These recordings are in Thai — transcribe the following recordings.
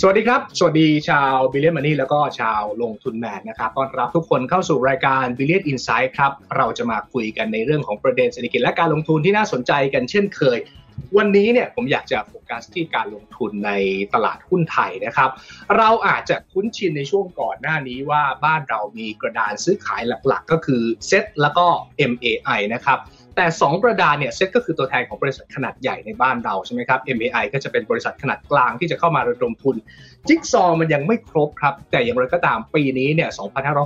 สวัสดีครับ สวัสดีชาว Billion Money แล้วก็ชาวลงทุนแมนนะครับต้อนรับทุกคนเข้าสู่รายการ Billion Insight ครับ เราจะมาคุยกันในเรื่องของประเด็นเศรษฐกิจและการลงทุนที่น่าสนใจกันเช่นเคย วันนี้เนี่ยผมอยากจะโฟกัสที่การลงทุนในตลาดหุ้นไทยนะครับ เราอาจจะคุ้นชินในช่วงก่อนหน้านี้ว่าบ้านเรามีกระดานซื้อขายหลักๆ ก็คือเซ็ตแล้วก็ MAI นะครับ แต่ 2 กระดานเนี่ยเซ็ตก็คือตัวแทนของบริษัทขนาดใหญ่ในบ้านเราใช่ไหมครับ MAI ก็จะเป็นบริษัทขนาดกลางที่จะเข้ามาระดมทุน จิ๊กซอมันยังไม่ครบครับ แต่อย่างไรก็ตามปีนี้เนี่ย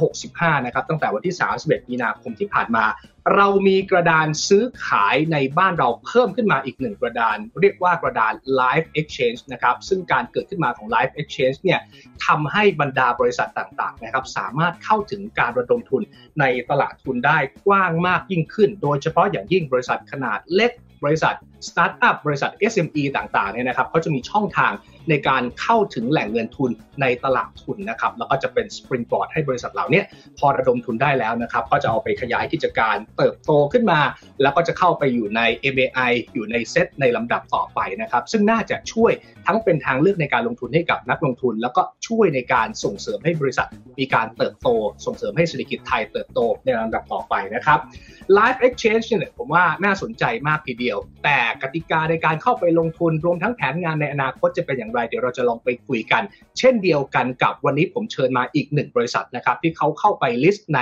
2565 นะครับ ตั้งแต่วันที่ 31 มีนาคมที่ผ่านมาเรามีกระดานซื้อขายในบ้านเราเพิ่มขึ้นมาอีกหนึ่งกระดาน เรียกว่ากระดาน Live Exchange นะครับ ซึ่งการเกิดขึ้นมาของ Live Exchange เนี่ยทำให้บรรดาบริษัทต่างๆนะครับสามารถเข้าถึงการระดมทุนในตลาดทุนได้กว้างมากยิ่งขึ้น โดยเฉพาะอย่างยิ่งบริษัทขนาดเล็กบริษัทสตาร์ทอัพบริษัท SME ต่างๆเนี่ยนะครับเขาจะมีช่องทาง ในการเข้าถึงแหล่งเงินทุนในตลาดทุนนะครับแล้วก็จะเป็นสปริงบอร์ดให้บริษัทเหล่านี้พอระดมทุนได้แล้วนะครับก็จะเอาไปขยายกิจการเติบโตขึ้นมา แล้วก็จะเข้าไปอยู่ใน MAI อยู่ในเซตในลำดับต่อไปนะครับซึ่งน่าจะช่วยทั้งเป็นทางเลือกในการลงทุนให้กับนักลงทุน แล้วก็ช่วยในการส่งเสริมให้บริษัทมีการเติบโต ส่งเสริมให้เศรษฐกิจไทยเติบโตในลำดับต่อไปนะครับ Live Exchange เนี่ยผมว่าน่าสนใจมากทีเดียว แต่กติกาในการเข้าไปลงทุนรวมทั้งแผนงานในอนาคตจะเป็นอย่างไร เดี๋ยวเราจะลองไปคุยกัน เช่นเดียวกันกับวันนี้ผมเชิญมาอีกหนึ่งบริษัทนะครับที่เขาเข้าไป list ใน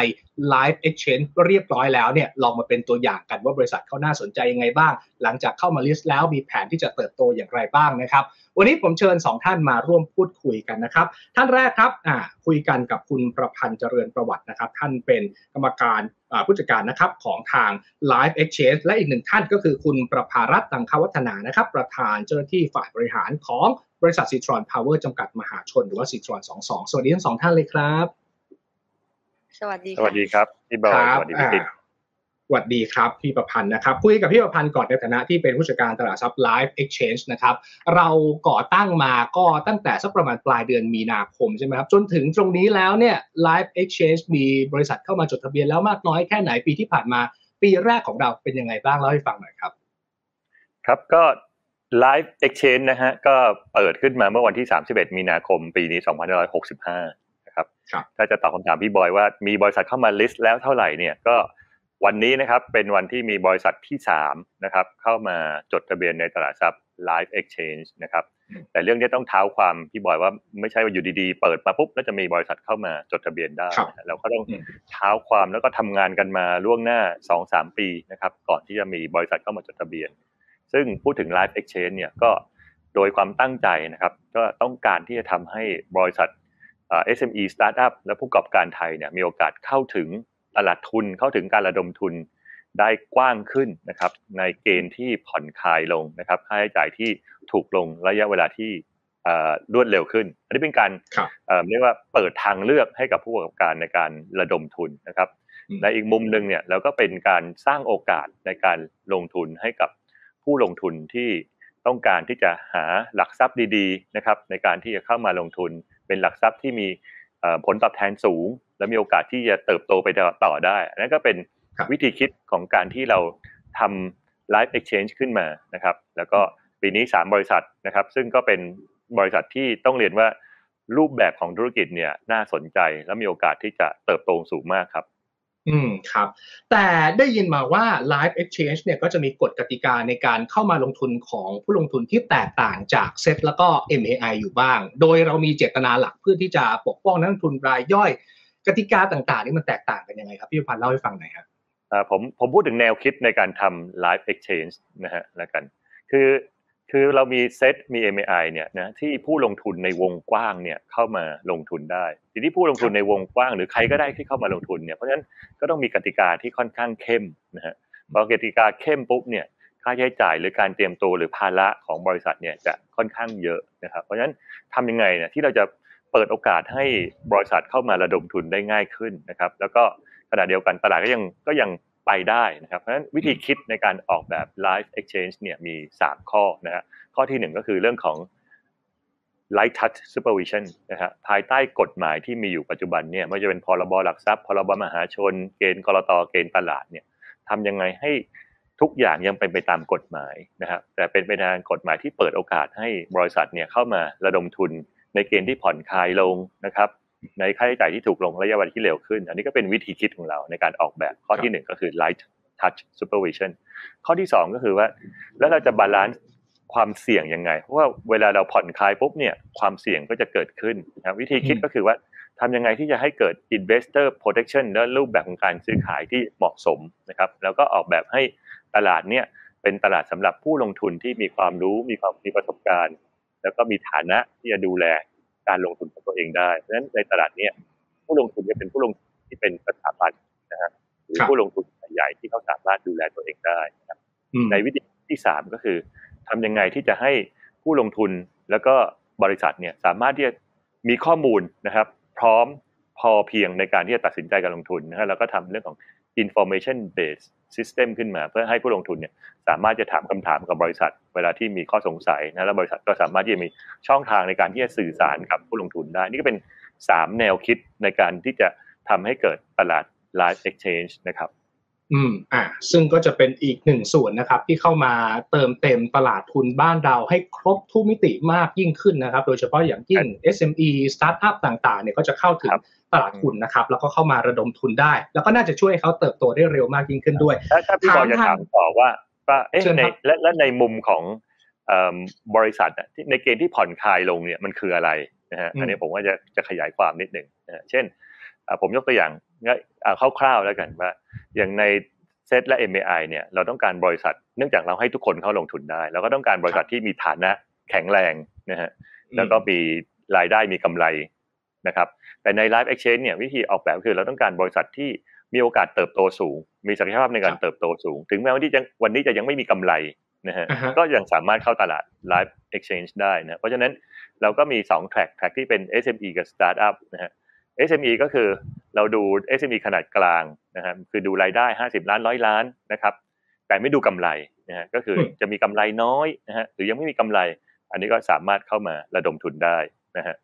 Live Exchange เรียบร้อยแล้วเนี่ยลองมาเป็นตัวอย่างกันว่าบริษัทเขาน่าสนใจยังไงบ้าง หลังจากเข้ามา list แล้วมีแผนที่จะเติบโตอย่างไรบ้างนะครับวันนี้ผมเชิญ 2 ท่านมาร่วมพูดคุยกันนะครับ ท่านแรกครับอ่าคุยกันกับคุณประพันธ์เจริญประวัตินะครับ ท่านเป็นกรรมการผู้จัดการนะครับของทาง Live Exchange และอีกหนึ่งท่านก็คือคุณประภารัตน์ตังควัฒนานะครับ ประธานเจ้าหน้าที่ฝ่ายบริหารของบริษัทซีทรอนพาวเวอร์จำกัดมหาชน หรือว่าซีทรอน22สวัสดีทั้งสองท่านเลยครับ สวัสดีสวัสดีครับพี่บอยสวัสดีพี่ติ๊กส วัสดีครับพี่ประพันธ์นะครับคุยกับพี่ประพันธ์ก่อนในฐานะที่เป็นผู้จัดการตลาดทรัพย์ Live Exchange นะครับเราก่อตั้งมาก็ตั้งแต่สักประมาณปลายเดือนมีนาคมใช่ไหมครับจนถึงตรงนี้แล้วเนี่ย Live Exchange มีบริษัทเข้ามาจดทะเบียนแล้วมากน้อยแค่ไหนปีที่ผ่านมา ปีแรกของเราเป็นยังไงบ้างเล่าให้ฟังหน่อยครับ ครับก็ Live Exchange นะฮะก็เปิดขึ้นมาเมื่อวันที่ 31 มีนาคม ปีนี้ 2565 นะครับครับถ้าจะตอบคำถามพี่บอยว่ามีบริษัทเข้ามาลิสต์แล้วเท่าไหร่เนี่ยก็ วันนี้นะครับเป็นวันที่มีบริษัทที่3นะครับเข้ามาจดทะเบียนในตลาดทรัพย์ Live Exchange นะครับแต่เรื่องนี้ต้องเท้าความพี่บอยว่าไม่ใช่ว่าอยู่ดีๆ เปิดมาปุ๊บแล้วจะมีบริษัทเข้ามาจดทะเบียนได้ครับเราก็ต้องอืมเท้าความแล้วก็ทำงานกันมาล่วงหน้า 2-3 ปีนะครับก่อนที่จะมีบริษัทเข้ามาจดทะเบียน ซึ่งพูดถึง Live Exchange เนี่ยก็โดยความตั้งใจนะครับก็ต้องการที่จะทำให้บริษัทเอ่อ SME Startup และผู้ประกอบการไทยเนี่ยมีโอกาสเข้าถึง ตลาดทุนเข้าถึงการระดมทุนได้กว้างขึ้นนะครับในเกณฑ์ที่ผ่อนคลายลงนะครับค่าใช้จ่ายที่ถูกลงระยะเวลาที่เอ่อรวดเร็วขึ้น อันนี้เป็นการครับเอ่อเรียกว่าเปิดทางเลือกให้กับผู้ประกอบการในการระดมทุนนะครับอืมในอีกมุมหนึ่งเนี่ยเราก็เป็นการสร้างโอกาสในการลงทุนให้กับผู้ลงทุนที่ต้องการที่จะหาหลักทรัพย์ดีๆนะครับในการที่จะเข้ามาลงทุนเป็นหลักทรัพย์ที่มีเอ่อผลตอบแทนสูง และมีโอกาสที่จะเติบโตไปต่อได้อันนั้นก็เป็นครับวิธีคิดของการที่เราทำ Live Exchange ขึ้นมานะครับ แล้วก็ปีนี้ 3 บริษัทนะครับ ซึ่งก็เป็นบริษัทที่ต้องเรียนว่ารูปแบบของธุรกิจเนี่ยน่าสนใจและมีโอกาสที่จะเติบโตสูงมากครับ อืมครับ แต่ได้ยินมาว่า Live Exchange เนี่ยก็จะมีกฎกติกาในการเข้ามาลงทุนของผู้ลงทุนที่แตกต่างจากเซ็ตแล้วก็ MAI อยู่บ้าง โดยเรามีเจตนาหลักเพื่อที่จะปกป้องนักลงทุนรายย่อย กติกาต่างๆ นี่มันแตกต่างกันยังไงครับ พี่ประพันธ์เล่าให้ฟังหน่อยครับอ่าผมผมพูดถึงแนวคิดในการทำ live exchange นะฮะแล้วกันคือคือเรามีเซตมี MAI เนี่ยนะที่ผู้ลงทุนในวงกว้างเนี่ยเข้ามาลงทุนได้ ทีนี้ผู้ลงทุนในวงกว้าง หรือใครก็ได้ที่เข้ามาลงทุนเนี่ยเพราะฉะนั้นก็ต้องมีกติกาที่ค่อนข้างเข้มนะฮะพอกติกาเข้มปุ๊บเนี่ยค่าใช้จ่ายหรือการเตรียมตัวหรือภาระของบริษัทเนี่ยจะค่อนข้างเยอะนะครับเพราะฉะนั้นทำยังไงเนี่ยที่เราจะ เปิดโอกาสให้บริษัทเข้ามาระดมทุนได้ง่ายขึ้นนะครับ แล้วก็ขณะเดียวกันตลาดก็ยังก็ยังไปได้นะครับ เพราะฉะนั้นวิธีคิดในการออกแบบ live exchange เนี่ยมี 3 ข้อนะฮะข้อที่ 1 ก็คือเรื่องของ light touch supervision นะฮะภายใต้กฎหมายที่มีอยู่ปัจจุบันเนี่ยไม่ว่าจะเป็นพรบหลักทรัพย์พรบมหาชน เกณฑ์กรตเกณฑ์ตลาดเนี่ยทำยังไงให้ทุกอย่างยังเป็นไปตามกฎหมายนะครับแต่เป็นไปตามกฎหมายที่เปิดโอกาสให้บริษัทเนี่ยเข้ามาระดมทุน ในเกณฑ์ที่ผ่อนคลายลงนะครับ ในค่าใช้จ่ายที่ถูกลงระยะเวลาที่เร็วขึ้น อันนี้ก็เป็นวิธีคิดของเราในการออกแบบข้อที่หนึ่งก็คือ light touch supervision ข้อที่สองก็คือว่า แล้วเราจะบาลานซ์ความเสี่ยงยังไง เพราะว่าเวลาเราผ่อนคลายปุ๊บเนี่ยความเสี่ยงก็จะเกิดขึ้นนะครับวิธีคิดก็คือว่าทำยังไงที่จะให้เกิด investor protection และรูปแบบของการซื้อขายที่เหมาะสมนะครับแล้วก็ออกแบบให้ตลาดเนี่ยเป็นตลาดสำหรับผู้ลงทุนที่มีความรู้มีความมีประสบการณ์ แล้วก็มีฐานะที่จะดูแลการลงทุนของตัวเองได้ เพราะฉะนั้นในตลาดเนี่ยผู้ลงทุนจะเป็นผู้ลงทุนที่เป็นสถาบันนะฮะหรือผู้ลงทุนใหญ่ที่เขาสามารถดูแลตัวเองได้นะครับในวิธีที่สามก็คือทำยังไงที่จะให้ผู้ลงทุนแล้วก็บริษัทเนี่ยสามารถที่จะมีข้อมูลนะครับ พร้อมพอเพียงในการที่จะตัดสินใจการลงทุนนะฮะแล้วก็ทำเรื่องของ information based system ขึ้นมา เพื่อให้ผู้ลงทุนเนี่ยสามารถจะถามคำถามกับบริษัท เวลาที่มีข้อสงสัยนะแล้วบริษัทก็สามารถที่จะมีช่องทางในการที่จะสื่อสารกับผู้ลงทุนได้ นี่ก็เป็นสามแนวคิดในการที่จะทำให้เกิดตลาด live exchange นะครับอืมอ่าซึ่งก็จะเป็นอีกหนึ่งส่วนนะครับ ที่เข้ามาเติมเต็มตลาดทุนบ้านเราให้ครบทุกมิติมากยิ่งขึ้นนะครับ โดยเฉพาะอย่างยิ่ง SME สตาร์ทอัพต่างๆเนี่ยก็จะเข้าถึง ตลาดทุนนะครับ แล้วก็เข้ามาระดมทุนได้ แล้วก็น่าจะช่วยให้เขาเติบโตได้เร็วมากยิ่งขึ้นด้วยถ้าถ้าพี่บอยจะถามต่อว่าว่าเอ๊ะในและและในมุมของบริษัทที่ในเกณฑ์ที่ผ่อนคลายลงเนี่ยมันคืออะไรนะฮะอันนี้ผมว่าจะจะขยายความนิดหนึ่งนะเช่นผมยกตัวอย่างคร่าวๆแล้วกันว่า อย่างในเซตและ MAI เนี่ยเราต้องการบริษัทเนื่องจากเราให้ทุกคนเข้าลงทุนได้เราก็ต้องการบริษัทที่มีฐานะแข็งแรงนะฮะแล้วก็มีรายได้มีกำไร นะครับแต่ใน Live Exchange เนี่ยวิธีออกแบบคือเราต้องการบริษัทที่มีโอกาสเติบโตสูง มีศักยภาพในการเติบโตสูง ถึงแม้ว่าที่จะวันนี้จะยังไม่มีกำไรนะฮะก็ยังสามารถเข้าตลาด Live Exchange ได้นะเพราะฉะนั้นเราก็มี2 track track ที่เป็น SME กับ Startup นะฮะ SME ก็คือเราดู SME ขนาดกลางนะครับคือดูรายได้ 50 ล้านร้อยล้านนะครับแต่ไม่ดูกำไรนะฮะก็คือจะมีกำไรน้อยนะฮะหรือยังไม่มีกำไร อันนี้ก็สามารถเข้ามาระดมทุนได้นะฮะ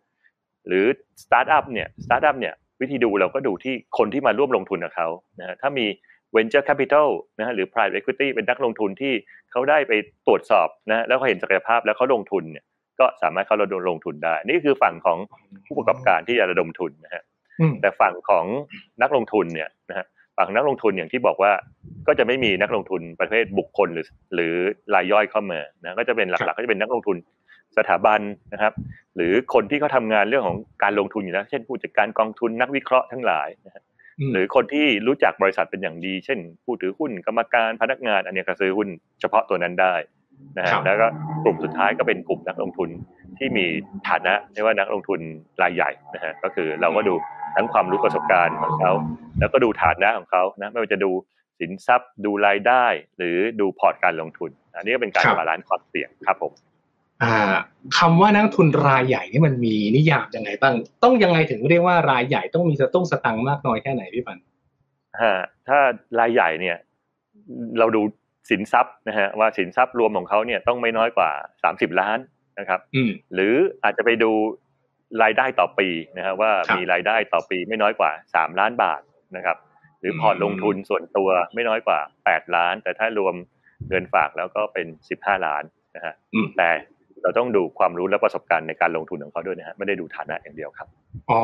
หรือสตาร์ทอัพเนี่ยสตาร์ทอัพเนี่ยวิธีดูเราก็ดูที่คนที่มาร่วมลงทุนกับเขานะฮะถ้ามี venture capital นะฮะหรือ private equity เป็นนักลงทุนที่เขาได้ไปตรวจสอบนะแล้วเขาเห็นศักยภาพแล้วเขาลงทุนเนี่ยก็สามารถเข้าระดมลงทุนได้ นี่คือฝั่งของผู้ประกอบการที่จะระดมทุนนะฮะแต่ฝั่งของนักลงทุนเนี่ยนะฮะฝั่งนักลงทุนอย่างที่บอกว่าก็จะไม่มีนักลงทุนประเภทบุคคลหรือ หรือรายย่อยเข้ามานะก็จะเป็นหลักๆก็จะเป็นนักลงทุน สถาบันนะครับ หรือคนที่เขาทางานเรื่องของการลงทุนอยู่แล้ว เช่นผู้จัดการกองทุนนักวิเคราะห์ทั้งหลายนะฮะหรือคนที่รู้จักบริษัทเป็นอย่างดี เช่น ผู้ถือหุ้นกรรมการพนักงาน อันนี้ก็ซื้อหุ้นเฉพาะตัวนั้นได้นะฮะแล้วก็กลุ่มสุดท้ายก็เป็นกลุ่มนักลงทุนที่มีฐานะเรียกว่านักลงทุนรายใหญ่นะฮะก็คือเราก็ดูทั้งความรู้ประสบการณ์ของเขา แล้วก็ดูฐานะของเขานะไม่ว่าจะดูสินทรัพย์ดูรายได้ หรือดูพอร์ตการลงทุน อันนี้ก็เป็นการ balance ความเสี่ยงครับผม คำว่านักทุนรายใหญ่นี่มันมีนิยามยังไงบ้าง ต้องยังไงถึงเรียกว่ารายใหญ่ต้องมีสตุ้งสตังค์มากน้อยแค่ไหนพี่ปันถ้ารายใหญ่เนี่ย เราดูสินทรัพย์นะฮะว่าสินทรัพย์รวมของเขาเนี่ยต้องไม่น้อยกว่าสามสิบล้านนะครับหรืออาจจะไปดูรายได้ต่อปีนะครับว่ามีรายได้ต่อปีไม่น้อยกว่าสามล้านบาทนะครับ หรือพอร์ตลงทุนส่วนตัวไม่น้อยกว่าแปดล้าน แต่ถ้ารวมเงินฝากแล้วก็เป็นสิบห้าล้านนะฮะแต่ เราต้องดูความรู้และประสบการณ์ในการลงทุนของเขาด้วยนะฮะไม่ได้ดูฐานะอย่างเดียวครับอ๋อ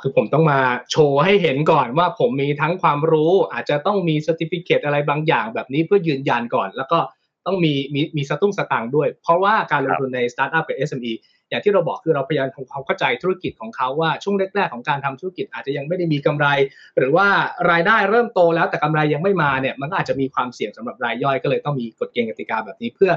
คือผมต้องมาโชว์ให้เห็นก่อนว่าผมมีทั้งความรู้อาจจะต้องมีสติฟิเคตอะไรบางอย่างแบบนี้เพื่อยืนยันก่อน แล้วก็ต้องมีมีมีสตุ้งสตางค์ด้วย เพราะว่าการลงทุนในสตาร์ทอัพกับ SME อย่างที่เราบอกคือเราพยายามทำความเข้าใจธุรกิจของเขาว่าช่วงแรกๆของการทำธุรกิจอาจจะยังไม่ได้มีกำไร หรือว่ารายได้เริ่มโตแล้วแต่กำไรยังไม่มาเนี่ยมันอาจจะมีความเสี่ยงสำหรับรายย่อยก็เลยต้องมีกฎเกณฑ์กติกาแบบนี้เพื่อ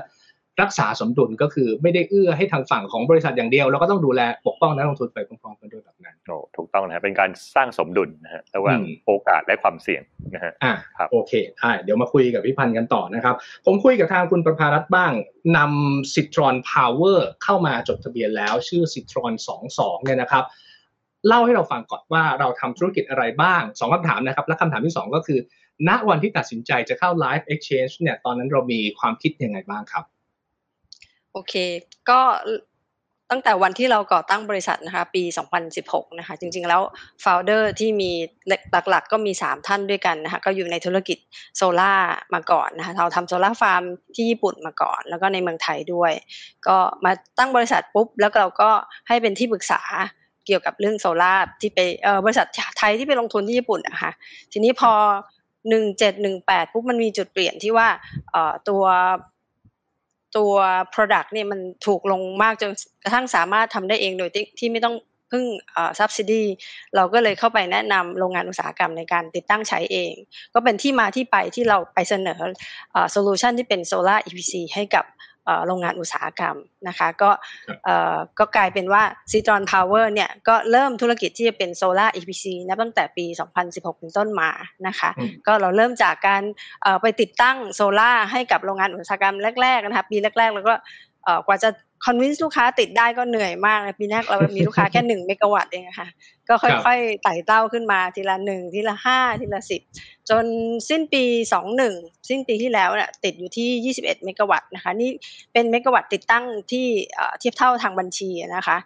รักษาสมดุลก็คือไม่ได้เอื้อให้ทางฝั่งของบริษัทอย่างเดียวแล้วก็ต้องดูแลปกป้องนักลงทุนไปพร้อมๆกันด้วยแบบนั้นโอ้ถูกต้องนะเป็นการสร้างสมดุลนะฮะระหว่างโอกาสและความเสี่ยงนะฮะอ่าครับโอเคได้เดี๋ยวมาคุยกับพี่พันธ์กันต่อนะครับ ผมคุยกับทางคุณประภารัตน์บ้างนำซิตรอนพาวเวอร์เข้ามาจดทะเบียนแล้ว ชื่อซิตรอน22เนี่ยนะครับเล่าให้เราฟังก่อนว่าเราทำธุรกิจอะไรบ้างสองคำถามนะครับ และคำถามที่ 2 ก็คือ ณวันที่ตัดสินใจจะเข้า Live Exchange เนี่ยตอนนั้นเรามีความคิดยังไงบ้างครับ โอเค ก็ตั้งแต่วันที่เราก่อตั้งบริษัทนะคะปี 2016 นะคะจริงๆแล้ว founder ที่มีหลักๆ ก็มี 3 ท่านด้วยกันนะคะก็อยู่ในธุรกิจโซล่ามาก่อนนะคะเราทำโซล่าฟาร์มที่ญี่ปุ่นมาก่อน แล้วก็ในเมืองไทยด้วย ก็มาตั้งบริษัทปุ๊บ แล้วเราก็ให้เป็นที่ปรึกษาเกี่ยวกับเรื่องโซล่าที่ไปบริษัทไทยที่ไปลงทุนที่ญี่ปุ่นนะคะทีนี้พอ 1718ปุ๊บมันมีจุดเปลี่ยนที่ว่าตัว ตัว product เนี่ยมันถูกลงมากจนกระทั่งสามารถทำได้เองโดยที่ไม่ต้องพึ่งอ่า subsidy เราก็เลยเข้าไปแนะนำโรงงานอุตสาหกรรมในการติดตั้งใช้เอง ก็เป็นที่มาที่ไปที่เราไปเสนออ่า solution ที่เป็นโซลาร์ EPC ให้กับ โรงงานอุตสาหกรรมนะคะก็ก็กลายเป็นว่า c i t r o n Power เนี่ยก็เริ่มธุรกิจที่จะเป็น Solar EPC นับตั้งแต่ปี 2016 เป็นต้นมานะคะก็เราเริ่มจากการไปติดตั้งโซล่าให้กับโรงงานอุตสาหกรรมแรกๆนะคะปีแรกๆ แล้วก็กว่าจะ convince ลูกค้าติดได้ก็เหนื่อยมากปีแรกเรามีลูกค้าแค่หนึ่งเมกะวัตต์เองค่ะ ก็ค่อยๆไต่เต้าขึ้นมาทีละหนึ่งทีละห้าทีละสิบจนสิ้นปีสองหนึ่งสิ้นปีที่แล้วเนี่ยติดอยู่ที่ยี่สิบเอ็ดเมกะวัตต์นะคะนี่เป็นเมกะวัตต์ติดตั้งที่เทียบเท่าทางบัญชีนะคะ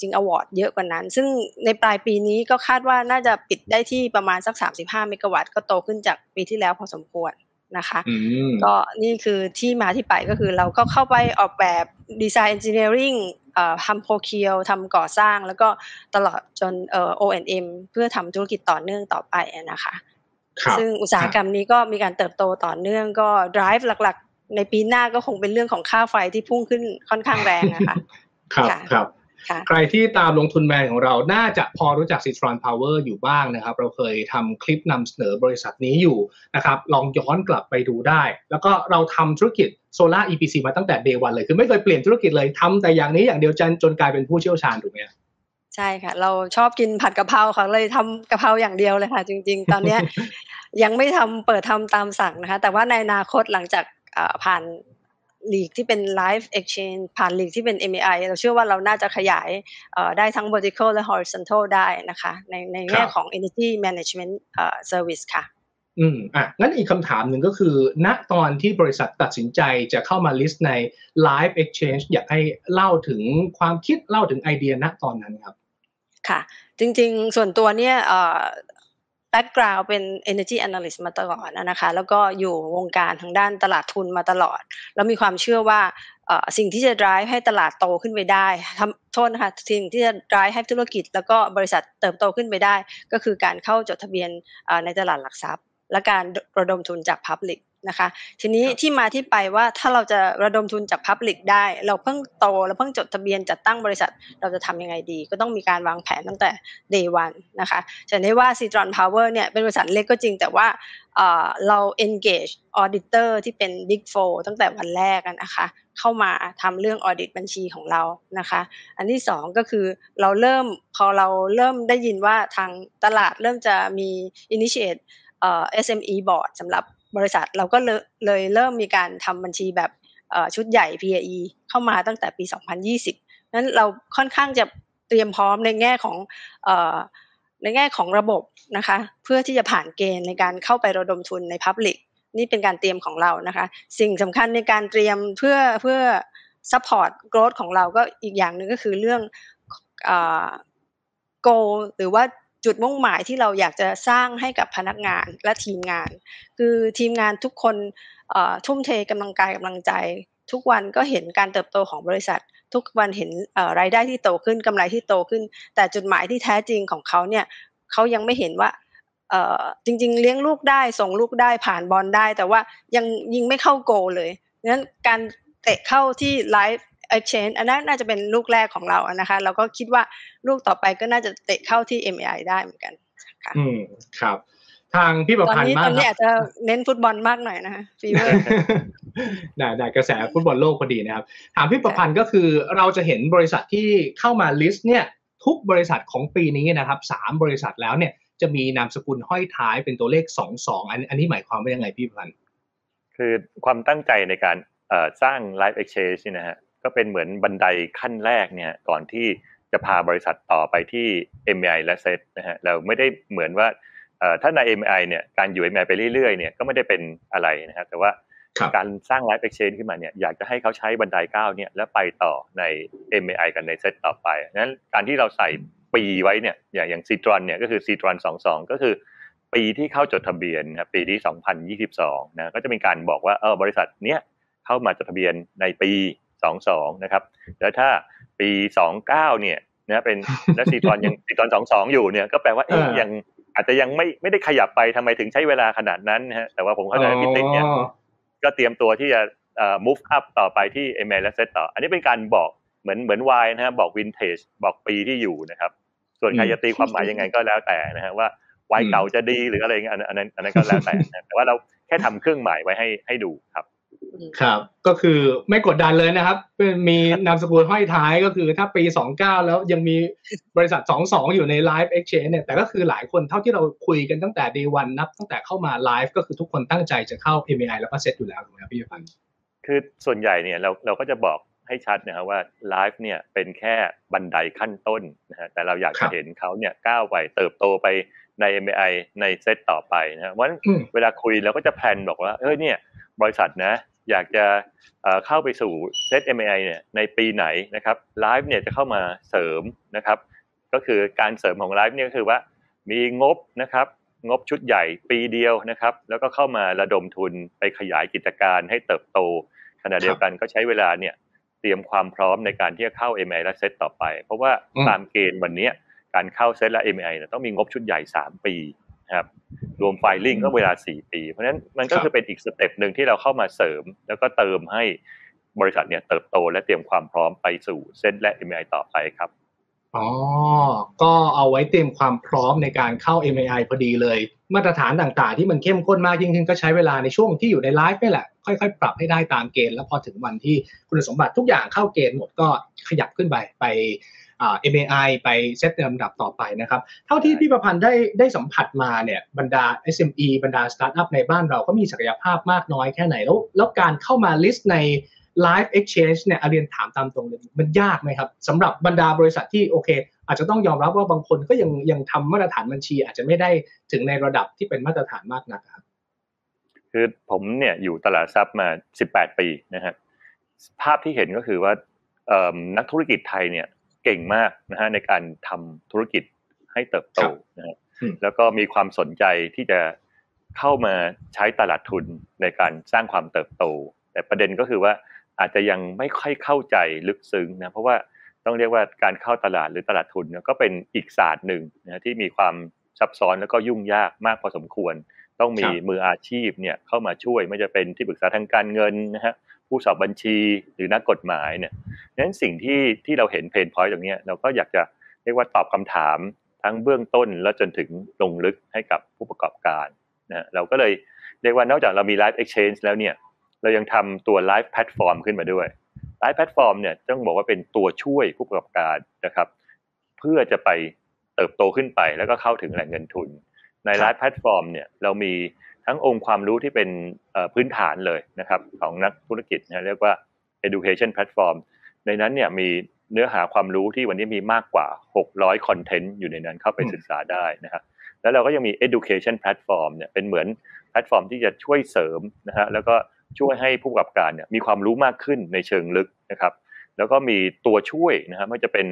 จริง award เยอะกว่านั้น ซึ่งในปลายปีนี้ก็คาดว่าน่าจะปิดได้ที่ประมาณสัก 35 เมกะวัตต์ก็โตขึ้นจากปีที่แล้วพอสมควร นะคะก็นี่คือที่มาที่ไปก็คือเราก็เข้าไปออกแบบดีไซน์เอนจิเนียริงทำโพเคียวทำก่อสร้างแล้วก็ตลอดจนเอ่อ O&M เพื่อทำธุรกิจต่อเนื่องต่อไปนะคะซึ่งอุตสาหกรรมนี้ก็มีการเติบโตต่อเนื่องก็ drive หลักๆ ในปีหน้าก็คงเป็นเรื่องของค่าไฟที่พุ่งขึ้นค่อนข้างแรงนะคะ ครับครับ ใครที่ตามลงทุนแมนของเรา น่าจะพอรู้จัก Citron Power อยู่บ้างนะครับ เราเคยทำคลิปนำเสนอบริษัทนี้อยู่นะครับ ลองย้อนกลับไปดูได้ แล้วก็เราทำธุรกิจโซลาร์ EPC มาตั้งแต่เดวันเลย คือไม่เคยเปลี่ยนธุรกิจเลยทำแต่อย่างนี้อย่างเดียวจนจนกลายเป็นผู้เชี่ยวชาญถูกไหมใช่ค่ะ เราชอบกินผัดกะเพราค่ะเลยทำกะเพราอย่างเดียวเลยค่ะ จริง ๆ ตอนนี้ยังไม่ทำเปิดทำตามสั่งนะคะ แต่ว่าในอนาคตหลังจากผ่าน ลีกที่เป็น Live Exchange ผ่านลีกที่เป็น MAI เราเชื่อว่าเราน่าจะขยายได้ทั้ง vertical และ horizontal ได้นะคะ ในในแง่ของ energy management service ค่ะ อืมอะงั้นอีกคำถามหนึ่งก็คือ ณตอนที่บริษัทตัดสินใจจะเข้ามา list ใน Live Exchange อยากให้เล่าถึงความคิดเล่าถึงไอเดียณตอนนั้นครับค่ะจริงๆ ส่วนตัวเนี่ย แบ็กกราวเป็น energy analyst มาตลอดนะคะแล้วก็อยู่วงการทางด้านตลาดทุนมาตลอด แล้วมีความเชื่อว่าสิ่งที่จะ drive ให้ตลาดโตขึ้นไปได้ทำโทษนะคะสิ่งที่จะ drive ให้ธุรกิจ แล้วก็บริษัทเติบโตขึ้นไปได้ ก็คือการเข้าจดทะเบียนในตลาดหลักทรัพย์ และการระดมทุนจาก Public นะคะ ทีนี้ที่มาที่ไปว่าถ้าเราจะระดมทุนจากพับลิกได้ เราเพิ่งโตเราเพิ่งจดทะเบียนจัดตั้งบริษัทเราจะทำยังไงดี ก็ต้องมีการวางแผนตั้งแต่ day one นะคะจะได้ว่า c i t r o n Power เนี่ยเป็นบริษัทเล็กก็จริงแต่ว่าเรา engage auditor ที่เป็น big four ตั้งแต่วันแรกนะคะเข้ามาทำเรื่อง audit บัญชีของเรานะคะ อันที่สองก็คือเราเริ่มพอเราเริ่มได้ยินว่าทางตลาดเริ่มจะมี initiate SME board สำหรับ บริษัทเราก็เลยเริ่มมีการทำบัญชีแบบชุดใหญ่ PAE เข้ามาตั้งแต่ปี 2020 นั้นเราค่อนข้างจะเตรียมพร้อมในแง่ของในแง่ของระบบนะคะเพื่อที่จะผ่านเกณฑ์ในการเข้าไประดมทุนใน Public นี่เป็นการเตรียมของเรานะคะ สิ่งสำคัญในการเตรียมเพื่อเพื่อ support growth ของเราก็อีกอย่างหนึ่งก็คือเรื่อง goal หรือว่า จุดมุ่งหมายที่เราอยากจะสร้างให้กับพนักงานและทีมงาน คือทีมงานทุกคนทุ่มเทกำลังกายกำลังใจ ทุกวันก็เห็นการเติบโตของบริษัท ทุกวันเห็นรายได้ที่โตขึ้นกำไรที่โตขึ้น แต่จุดหมายที่แท้จริงของเขาเนี่ยเขายังไม่เห็นว่าจริง ๆ เลี้ยงลูกได้ส่งลูกได้ผ่านบอลได้ แต่ว่ายังยิงไม่เข้าโกลเลยนั้นการเตะเข้าที่ไลฟ์ exchange อันนั้นน่าจะเป็นลูกแรกของเรานะคะเราก็คิดว่าลูกต่อไปก็น่าจะเตะเข้าที่ MAI ได้เหมือนกันค่ะอืมครับทางพี่ประพันธ์มากตอนนี้อาจะเน้นฟุตบอลมากหน่อยนะคะ feverได้ได้กระแสฟุตบอลโลกพอดีนะครับถามพี่ประพันธ์ก็คือเราจะเห็นบริษัทที่เข้ามา list เนี่ยทุกบริษัทของปีนี้นะครับสามบริษัทแล้วเนี่ยจะมีนามสกุลห้อยท้ายเป็นตัวเลขสองสองอันอันนี้หมายความว่ายังไงพี่ประพันธ์คือความตั้งใจในการสร้าง Live Exchange นะฮะ ก็เป็นเหมือนบันไดขั้นแรกเนี่ยก่อนที่จะพาบริษัทต่อไปที่ MI และเซตนะฮะเราไม่ได้เหมือนว่าถ้าใน MI เนี่ยการอยู่ MI ไปเรื่อยๆเนี่ยก็ไม่ได้เป็นอะไรนะครับแต่ว่าการสร้าง Live Exchange ขึ้นมาเนี่ยอยากจะให้เขาใช้บันไดก้าวเนี่ยแล้วไปต่อใน MAI กันในเซตต่อไปนั้นการที่เราใส่ปีไว้เนี่ยอย่างอย่างซีตรอนเนี่ยก็คือซีตรอน22ก็คือปีที่เข้าจดทะเบียนนะปีที่ 2022นะก็จะมีการบอกว่าเออบริษัทเนี้ยเข้ามาจดทะเบียนในปี 22นะครับแล้วถ้าปี 29เนี่ยนะเป็นและซีตรอนยังซีตรอน22อยู่เนี่ยก็แปลว่าเอ๊ยยังอาจจะยังไม่ไม่ได้ขยับไปทำไมถึงใช้เวลาขนาดนั้นนะฮะแต่ว่าผมเข้าใจพี่ติ๊กเนี่ยก็เตรียมตัวที่จะ move up ต่อไปที่ MA และ Set ต่อ อันนี้เป็นการบอกเหมือนเหมือนวายนะฮะบอก vintage บอกปีที่อยู่นะครับ ส่วนใครจะตีความหมายยังไงก็แล้วแต่นะฮะว่าวายเก่าจะดีหรืออะไรเงี้ยอันนั้นอันนั้นก็แล้วแต่แต่ว่าเราแค่ทำเครื่องหมายไว้ให้ให้ดูครับ ครับ ก็คือไม่กดดันเลยนะครับ มีนามสกุลห้อยท้ายก็คือถ้าปี 29 แล้วยังมีบริษัท 22 อยู่ใน Live Exchange เนี่ย แต่ก็คือหลายคนเท่าที่เราคุยกันตั้งแต่ Day 1นับตั้งแต่เข้ามา Live ก็คือทุกคนตั้งใจจะเข้า MAI แล้วก็เซ็ตอยู่แล้วถูกไหมพี่พันธ์คือส่วนใหญ่เนี่ยเราเราก็จะบอกให้ชัดนะครับว่า Live เนี่ยเป็นแค่บันไดขั้นต้นนะฮะแต่เราอยากจะเห็นเขาเนี่ยก้าวไปเติบโตไปใน MAI ในเซตต่อไปนะเพราะเวลาคุยเราก็จะ plan บอกว่าเฮ้ยเนี่ยบริษัทนะ อยากจะเข้าไปสู่เซต MAI เนี่ยในปีไหนนะครับไลฟ์เนี่ยจะเข้ามาเสริมนะครับ ก็คือการเสริมของไลฟ์เนี่ยก็คือว่ามีงบนะครับงบชุดใหญ่ปีเดียวนะครับ แล้วก็เข้ามาระดมทุนไปขยายกิจการให้เติบโตขณะเดียวกันก็ใช้เวลาเนี่ยเตรียมความพร้อมในการที่จะเข้า MI และเซตต่อไป เพราะว่าตามเกณฑ์วันนี้การเข้าเซตและ MAI เนี่ยต้องมีงบชุดใหญ่ 3 ปี ครับรวม filing ก็เวลา 4 ปี เพราะฉะนั้นมันก็คือเป็นอีก step หนึ่งที่เราเข้ามาเสริม แล้วก็เติมให้บริษัทเนี่ยเติบโตและเตรียมความพร้อมไปสู่เส้นและ MI ต่อไปครับอ๋อ ก็เอาไว้เตรียมความพร้อมในการเข้า MI พอดีเลย มาตรฐานต่างๆ ที่มันเข้มข้นมากยิ่งขึ้นก็ใช้เวลาในช่วงที่อยู่ในไลฟ์นี่แหละ ค่อยๆ ปรับให้ได้ตามเกณฑ์แล้วพอถึงวันที่คุณสมบัติทุกอย่างเข้าเกณฑ์หมดก็ขยับขึ้นไปไป MAI ไปเซตในลำดับต่อไปนะครับ เท่าที่พี่ประพันธ์ได้ได้สัมผัสมาเนี่ยบรรดา SME บรรดาสตาร์ทอัพในบ้านเราก็มีศักยภาพมากน้อยแค่ไหน แล้วแล้วการเข้ามา list ใน Live Exchange เนี่ยเรียนถามตามตรงเลยมันยากไหมครับสำหรับบรรดาบริษัทที่โอเค อาจจะต้องยอมรับว่าบางคนก็ยังยังทำมาตรฐานบัญชี อาจจะไม่ได้ถึงในระดับที่เป็นมาตรฐานมากนักครับคือผมเนี่ยอยู่ตลาดทรัพย์มา 18 ปีนะฮะภาพที่เห็นก็คือว่านักธุรกิจไทยเนี่ย เก่งมากนะฮะในการทำธุรกิจให้เติบโตนะฮะแล้วก็มีความสนใจที่จะเข้ามาใช้ตลาดทุนในการสร้างความเติบโต แต่ประเด็นก็คือว่าอาจจะยังไม่ค่อยเข้าใจลึกซึ้งนะเพราะว่าต้องเรียกว่าการเข้าตลาดหรือตลาดทุนก็เป็นอีกศาสตร์หนึ่งนะที่มีความซับซ้อนแล้วก็ยุ่งยากมากพอสมควร ต้องมีมืออาชีพเนี่ยเข้ามาช่วยไม่จะเป็นที่ปรึกษาทางการเงินนะฮะ ผู้สอบบัญชีหรือนักกฎหมายเนี่ยนั้นสิ่งที่ที่เราเห็นเพนพอยต์ตรงนี้เราก็อยากจะเรียกว่าตอบคำถามทั้งเบื้องต้นแล้วจนถึงลงลึกให้กับผู้ประกอบการนะเราก็เลยเรียกว่านอกจากเรามี Live Exchange แล้วเนี่ยเรายังทำตัว Live Platform ขึ้นมาด้วย Live Platform เนี่ยต้องบอกว่าเป็นตัวช่วยผู้ประกอบการนะครับ เพื่อจะไปเติบโตขึ้นไปแล้วก็เข้าถึงแหล่งเงินทุน ใน Live Platform เนี่ยเรามี ทั้งองค์ความรู้ที่เป็นพื้นฐานเลยนะครับของนักธุรกิจนะเรียกว่า education platform ในนั้นเนี่ยมีเนื้อหาความรู้ที่วันนี้มีมากกว่า 600 คอนเทนต์อยู่ในนั้นเข้าไปศึกษาได้นะครับแล้วเราก็ยังมี education platform เนี่ยเป็นเหมือนแพลตฟอร์มที่จะช่วยเสริมนะฮะแล้วก็ช่วยให้ผู้ประกอบการเนี่ยมีความรู้มากขึ้นในเชิงลึกนะครับ แล้วก็มีตัวช่วยนะฮะไม่จะเป็น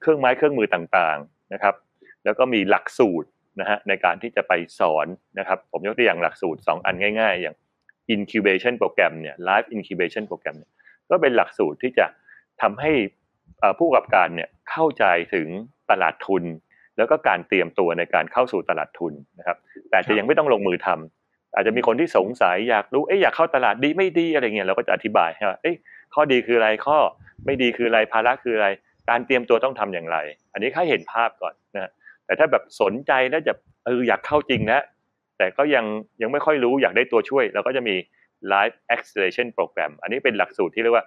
เครื่องไม้เครื่องมือต่างๆนะครับ แล้วก็มีหลักสูตร นะฮะในการที่จะไปสอนนะครับ ผมยกตัวอย่างหลักสูตร 2 อันง่ายๆ อย่าง incubation โปรแกรมเนี่ย live incubation โปรแกรมก็เป็นหลักสูตรที่จะทำให้ผู้ประกอบการเนี่ยเข้าใจถึงตลาดทุน แล้วก็การเตรียมตัวในการเข้าสู่ตลาดทุนนะครับ แต่จะยังไม่ต้องลงมือทำอาจจะมีคนที่สงสัยอยากรู้เอ๊ะอยากเข้าตลาดดีไม่ดีอะไรเงี้ยเราก็จะอธิบายให้ว่าเอ๊ะข้อดีคืออะไรข้อไม่ดีคืออะไรภาระคืออะไร การเตรียมตัวต้องทำอย่างไร อันนี้ให้เห็นภาพก่อนนะ แต่ถ้าแบบสนใจแล้วจะเอออยากเข้าจริงนะแต่ก็ยังยังไม่ค่อยรู้อยากได้ตัวช่วยเราก็จะมี Live Acceleration Program อันนี้เป็นหลักสูตรที่เรียกว่า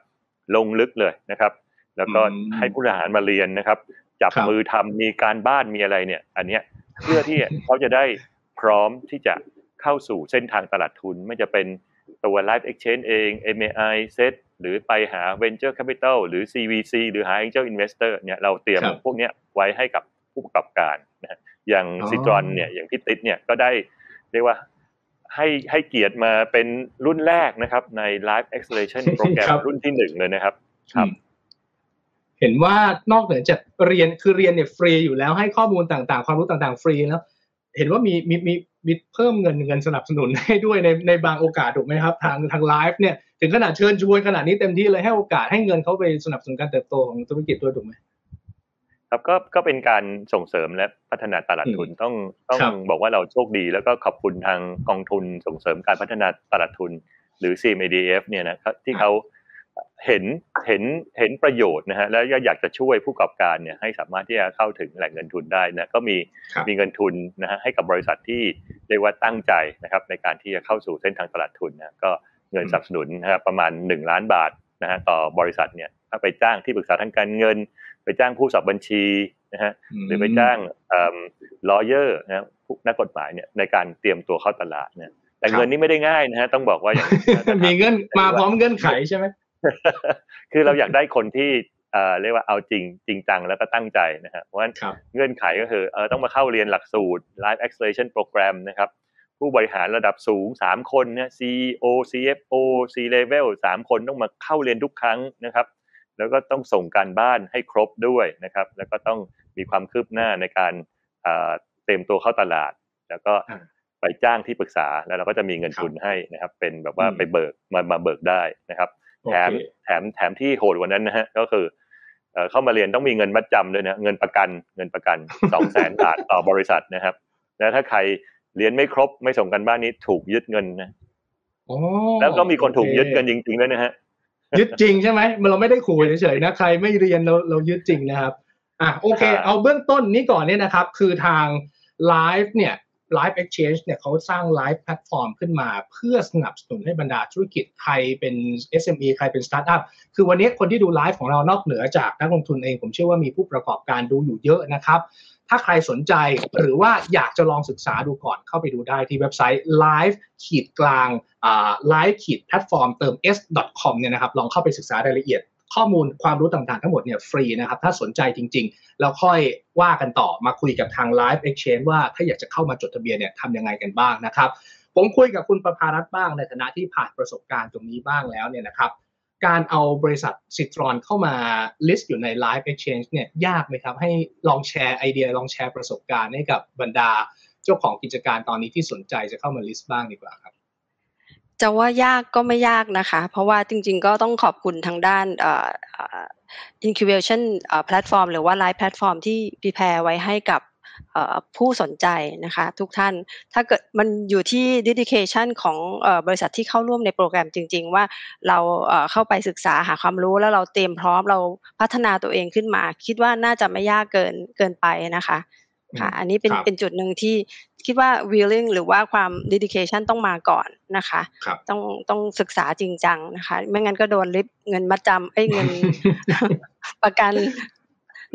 ลงลึกเลยนะครับ แล้วก็ให้ผู้บริหารมาเรียนนะครับ จับมือทำมีการบ้านมีอะไรเนี่ย อันเนี้ยเพื่อที่เขาจะได้พร้อมที่จะเข้าสู่เส้นทางตลาดทุน ไม่จะเป็นตัว Live Exchange เอง MAI Set หรือไปหา Venture Capital หรือ CVC หรือหา Angel Investor เนี่ยเราเตรียมพวกนี้ไว้ให้กับ ผู้ประกอบการนะอย่างซิตรอนเนี่ยอย่างพี่ติ๊ดเนี่ยก็ได้เรียกว่าให้ให้เกียรติมาเป็นรุ่นแรกนะครับ ใน Live Acceleration โปรแกรมรุ่นที่หนึ่งเลยนะครับครับ เห็นว่านอกเหนือจากเรียนคือเรียนเนี่ยฟรีอยู่แล้วให้ข้อมูลต่างๆ ความรู้ต่างๆ ฟรีแล้ว เห็นว่ามีมีมีมีเพิ่มเงินเงินสนับสนุนให้ด้วยในในบางโอกาสถูกไหมครับ ทางทางไลฟ์เนี่ยถึงขนาดเชิญชวนขนาดนี้เต็มที่เลยให้โอกาสให้เงินเขาไปสนับสนุนการเติบโตของธุรกิจด้วยถูกไหม ครับก็ก็เป็นการส่งเสริมและพัฒนาตลาดทุนต้องต้องบอกว่าเราโชคดี แล้วก็ขอบคุณทางกองทุนส่งเสริมการพัฒนาตลาดทุน หรือ CMADF เนี่ยนะครับที่เขาเห็นเห็นเห็นประโยชน์นะฮะแล้วก็อยากจะช่วยผู้ประกอบการเนี่ยให้สามารถที่จะเข้าถึงแหล่งเงินทุนได้นะก็มีมีเงินทุนนะฮะให้กับบริษัทที่เรียกว่าตั้งใจนะครับในการที่จะเข้าสู่เส้นทางตลาดทุนนะก็เงินสนับสนุนนะครับประมาณ 1 ล้านบาทนะฮะต่อบริษัทเนี่ยถ้าไปจ้างที่ปรึกษาทางการเงิน ไปจ้างผู้สอบบัญชีนะฮะหรือไปจ้างลอเยอร์นะนักกฎหมายเนี่ยในการเตรียมตัวเข้าตลาดเนี่ยแต่เงินนี้ไม่ได้ง่ายนะฮะต้องบอกว่าอย่างมีเงื่อนมาพร้อมเงื่อนไขใช่ไหมคือเราอยากได้คนที่เรียกว่าเอาจริงจริงจังแล้วก็ตั้งใจนะครับเพราะฉะนั้นเงื่อนไขก็คือเออต้องมาเข้าเรียนหลักสูตร Live Acceleration Program นะครับผู้บริหารระดับสูง 3 คนเนี่ย CEO CFO C level 3 คนต้องมาเข้าเรียนทุกครั้งนะครับ แล้วก็ต้องส่งการบ้านให้ครบด้วยนะครับ แล้วก็ต้องมีความคืบหน้าในการเต็มตัวเข้าตลาด แล้วก็ไปจ้างที่ปรึกษาแล้วเราก็จะมีเงินทุนให้นะครับ เป็นแบบว่าไปเบิกมามาเบิกได้นะครับ แถมแถมแถมที่โหดกว่านั้นนะฮะก็คือเข้ามาเรียนต้องมีเงินมัดจำด้วยนะเงินประกันเงินประกันสองแสนบาทต่อบริษัทนะครับแล้วถ้าใครเรียนไม่ครบไม่ส่งการบ้านเนี่ยถูกยึดเงินนะแล้วก็มีคนถูกยึดเงินจริงๆด้วยนะฮะ ยึดจริงใช่ไหมเราไม่ได้ขู่เฉยๆนะใครไม่เรียนเราเรายึดจริงนะครับอะโอเค เอาเบื้องต้นนี้ก่อนเนี่ยนะครับ คือทางไลฟ์เนี่ย Live Exchange เนี่ยเขาสร้าง Live Platform ขึ้นมา เพื่อสนับสนุนให้บรรดาธุรกิจใครเป็น SME ใครเป็นสตาร์ทอัพคือวันนี้คนที่ดูไลฟ์ของเรานอกเหนือจากนักลงทุนเอง ผมเชื่อว่ามีผู้ประกอบการดูอยู่เยอะนะครับ ถ้าใครสนใจหรือว่าอยากจะลองศึกษาดูก่อนเข้าไปดูได้ที่เว็บไซต์ live ขีดกลาง live ขีดแพลตฟอร์มเติม s .com เนี่ยนะครับลองเข้าไปศึกษารายละเอียดข้อมูลความรู้ต่างๆ ทั้งหมดเนี่ยฟรีนะครับ ถ้าสนใจจริงๆแล้วค่อยว่ากันต่อมาคุยกับทาง Live Exchange ว่าถ้าอยากจะเข้ามาจดทะเบียนเนี่ยทำยังไงกันบ้างนะครับ ผมคุยกับคุณประภารัตบ้างในฐานะที่ผ่านประสบการณ์ตรงนี้บ้างแล้วเนี่ยนะครับ การเอาบริษัทซิตรอนเข้ามา list อยู่ใน Live Exchange เนี่ยยากไหมครับ ให้ลองแชร์ไอเดียลองแชร์ประสบการณ์ให้กับบรรดาเจ้าของกิจการตอนนี้ที่สนใจจะเข้ามา list บ้างดีกว่าครับจะว่ายากก็ไม่ยากนะคะ เพราะว่าจริงๆก็ต้องขอบคุณทางด้าน incubation platform หรือว่า live platform ที่ prepare ไว้ให้กับ ผู้สนใจนะคะทุกท่านถ้าเกิดมันอยู่ที่ dedication ของบริษัทที่เข้าร่วมในโปรแกรมจริง ๆ ว่าเราเข้าไปศึกษาหาความรู้แล้วเราเตรียมพร้อมเราพัฒนาตัวเองขึ้นมา คิดว่าน่าจะไม่ยากเกินเกินไปนะคะค่ะอันนี้เป็นเป็นจุดหนึ่งที่คิดว่า willing หรือว่าความ dedication ต้องมาก่อนนะคะต้องต้องศึกษาจริงจังนะคะ ไม่งั้นก็โดนริบเงินมัดจำเอ้เงิน ประกัน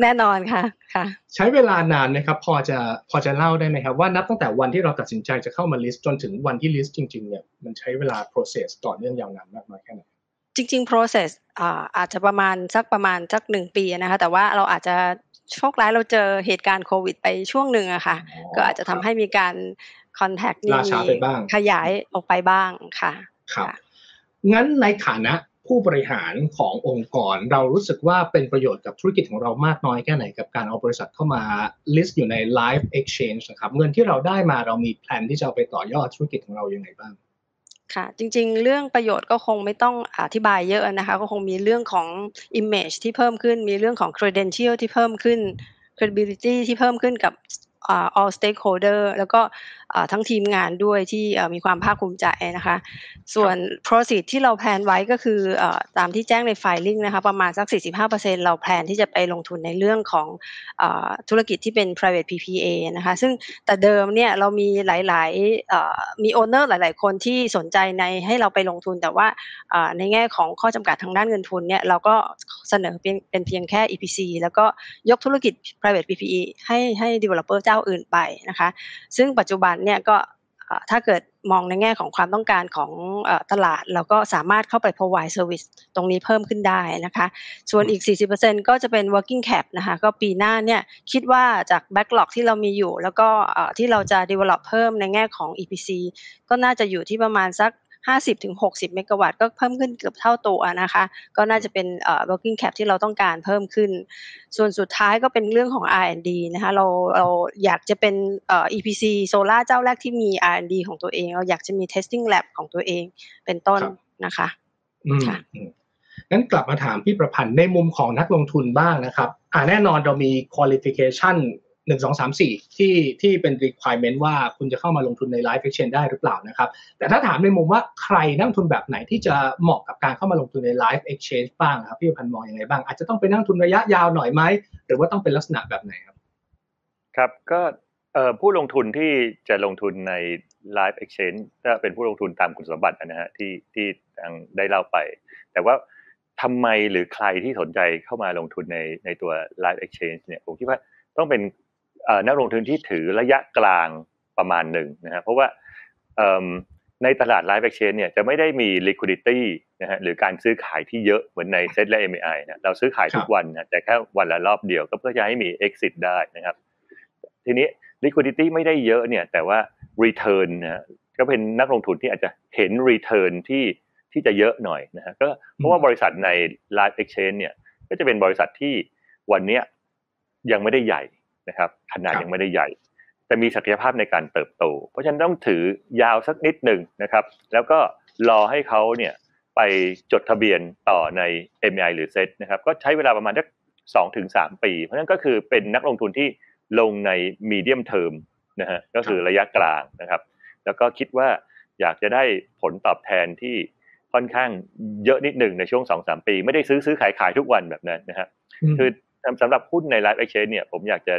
แน่นอนค่ะค่ะ ใช้เวลานานไหมครับ พอจะพอจะเล่าได้ไหมครับ ว่านับตั้งแต่วันที่เราตัดสินใจจะเข้ามา list จนถึงวันที่ list จริงๆเนี่ยมันใช้เวลา process ต่อเนื่องยาวนานมากน้อยแค่ไหนจริง ๆ process อ่าอาจจะประมาณสักประมาณสักหนึ่งปีนะคะ แต่ว่าเราอาจจะโชคร้ายเราเจอเหตุการณ์โควิดไปช่วงหนึ่งอะค่ะ ก็อาจจะทำให้มีการคอนแทคนี่ขยายออกไปบ้างค่ะ ครับ งั้นในฐานะ ผู้บริหารขององค์กร เรารู้สึกว่าเป็นประโยชน์กับธุรกิจของเรามากน้อยแค่ไหนกับการเอาบริษัทเข้ามา list อยู่ใน live exchange นะครับเงินที่เราได้มาเรามีแผนที่จะเอาไปต่อยอดธุรกิจของเรายังไงบ้างค่ะจริงๆ เรื่องประโยชน์ก็คงไม่ต้องอธิบายเยอะนะคะก็คงมีเรื่องของ image ที่เพิ่มขึ้น มีเรื่องของ credential ที่เพิ่มขึ้น credibility ที่เพิ่มขึ้นกับ all stakeholder แล้วก็ทั้งทีมงานด้วยที่มีความภาคภูมิใจนะคะ ส่วน proceed ที่เรา plan ไว้ก็คือตามที่แจ้งใน filing นะคะประมาณสัก 45%เรา plan ที่จะไปลงทุนในเรื่องของธุรกิจที่เป็น private PPA นะคะซึ่งแต่เดิมเนี่ยเรามีหลายๆมี owner หลาย ๆ คนที่สนใจในให้เราไปลงทุน แต่ว่าในแง่ของข้อจำกัดทางด้านเงินทุนเนี่ยเราก็เสนอเป็นเพียงแค่ EPC แล้วก็ยกธุรกิจ private PPE ให้ให้ developer เจ้าอื่นไปนะคะ ซึ่งปัจจุบันเนี่ยก็ถ้าเกิดมองในแง่ของความต้องการของตลาด เราก็สามารถเข้าไป provide service ตรงนี้เพิ่มขึ้นได้นะคะ ส่วนอีก 40%ก็จะเป็น working cap นะคะก็ปีหน้าเนี่ยคิดว่าจาก backlog ที่เรามีอยู่ แล้วก็ที่เราจะ develop เพิ่มในแง่ของ EPC ก็น่าจะอยู่ที่ประมาณสัก 50ถึง60 เมกะวัตต์ก็เพิ่มขึ้นเกือบเท่าตัวนะคะ ก็น่าจะเป็นเอ่อ working cap ที่เราต้องการเพิ่มขึ้น ส่วนสุดท้ายก็เป็นเรื่องของ R&D นะคะเราเราอยากจะเป็นเอ่อ EPC โซล่าเจ้าแรกที่มี R&D ของตัวเอง เราอยากจะมี testing lab ของตัวเองเป็นต้นนะคะค่ะงั้นกลับมาถามพี่ประพันธ์ในมุมของนักลงทุนบ้างนะครับ อ่าแน่นอนเรามี qualification หนึ่งสองสามสี่ที่ที่เป็น requirement ว่าคุณจะเข้ามาลงทุนใน live exchange ได้หรือเปล่านะครับ แต่ถ้าถามในมุมว่าใครนั่งทุนแบบไหนที่จะเหมาะกับการเข้ามาลงทุนใน live exchange บ้างครับพี่พันมองอยังไงบ้าง อาจจะต้องไปนั่งทุนระยะยาวหน่อยไหม หรือว่าต้องเป็นลักษณะแบบไหนครับ ครับก็ผู้ลงทุนที่จะลงทุนใน live exchange ก็เป็นผู้ลงทุนตามคุณสมบัตินะฮะที่ที่ได้เล่าไป แต่ว่าทำไมหรือใครที่สนใจเข้ามาลงทุนในในตัว live exchange เนี่ยผมคิดว่าต้องเป็น นักลงทุนที่ถือระยะกลางประมาณหนึ่งนะครับเพราะว่าในตลาด LiVE Exchange เนี่ยจะไม่ได้มี liquidity นะฮะหรือการซื้อขายที่เยอะเหมือนในเซ็ตและ MAI นะเราซื้อขายทุกวันนะแต่แค่วันละรอบเดียวก็เพื่อจะให้มี exit ได้นะครับ ทีนี้ liquidity ไม่ได้เยอะเนี่ยแต่ว่า return นะก็เป็นนักลงทุนที่อาจจะเห็น return ที่ที่จะเยอะหน่อยนะฮะก็เพราะว่าบริษัทใน Live Exchange เนี่ยก็จะเป็นบริษัทที่วันนี้ยังไม่ได้ใหญ่ นะครับ ขนาดยังไม่ได้ใหญ่ แต่มีศักยภาพในการเติบโต เพราะฉะนั้นต้องถือยาวสักนิดหนึ่งนะครับ แล้วก็รอให้เขาเนี่ยไปจดทะเบียนต่อใน MI หรือ SET นะครับก็ใช้เวลาประมาณสักสองถึงสามปี เพราะฉะนั้นก็คือเป็นนักลงทุนที่ลงในมีเดียมเทอมนะฮะก็คือระยะกลางนะครับ แล้วก็คิดว่าอยากจะได้ผลตอบแทนที่ค่อนข้างเยอะนิดหนึ่งในช่วงสองสามปี ไม่ได้ซื้อซื้อขายขายทุกวันแบบนั้นนะฮะคือสำหรับหุ้นในไลฟ์เอ็กชแนนเนี่ยผมอยากจะ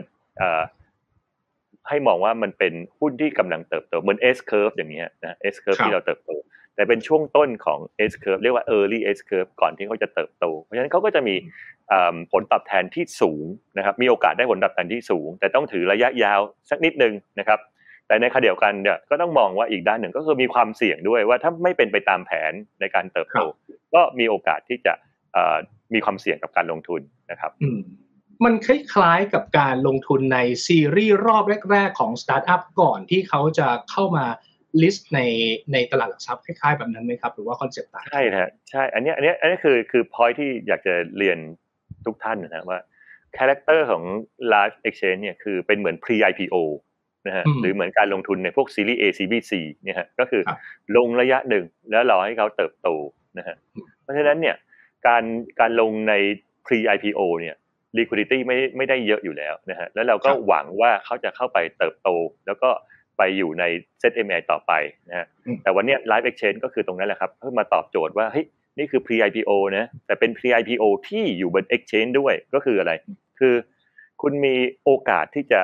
ให้มองว่ามันเป็นหุ้นที่กำลังเติบโตเหมือน S curve อย่างนี้นะ S curve ที่เราเติบโต แต่เป็นช่วงต้นของ S curve เรียกว่า early S curve ก่อนที่เขาจะเติบโต เพราะฉะนั้นเขาก็จะมีผลตอบแทนที่สูงนะครับ มีโอกาสได้ผลตอบแทนที่สูง แต่ต้องถือระยะยาวสักนิดนึงนะครับ แต่ในขณะเดียวกันเนี่ยก็ต้องมองว่าอีกด้านหนึ่งก็คือมีความเสี่ยงด้วยว่าถ้าไม่เป็นไปตามแผนในการเติบโต ก็มีโอกาสที่จะมีความเสี่ยงกับการลงทุนนะครับ มันคล้ายๆกับการลงทุนในซีรีส์รอบแรก ๆ ของสตาร์ทอัพก่อนที่เขาจะเข้ามาlist ในในตลาดหลักทรัพย์คล้ายๆแบบนั้นไหมครับ หรือว่าคอนเซ็ปต์ต่างใช่ฮะใช่อันนี้อันนี้อันนี้คือคือพอยที่อยากจะเรียนทุกท่านนะว่า character ของ Live Exchange เนี่ยคือเป็นเหมือน pre IPO นะฮะหรือเหมือนการลงทุนในพวกซีรีส์ A C B C เนี่ยฮะก็คือลงระยะหนึ่งแล้วรอให้เขาเติบโตนะฮะเพราะฉะนั้นเนี่ยการการลงใน pre IPO เนี่ย liquidity ไม่ไม่ได้เยอะอยู่แล้วนะฮะแล้วเราก็หวังว่าเขาจะเข้าไปเติบโต แล้วก็ไปอยู่ในเซต MI ต่อไปนะฮะแต่วันนี้ Live Exchange ก็คือตรงนั้นแหละครับเพื่อมาตอบโจทย์ว่าเฮ้ยนี่คือ pre IPO นะแต่เป็น pre IPO ที่อยู่บน exchange ด้วยก็คืออะไร คือคุณมีโอกาสที่จะ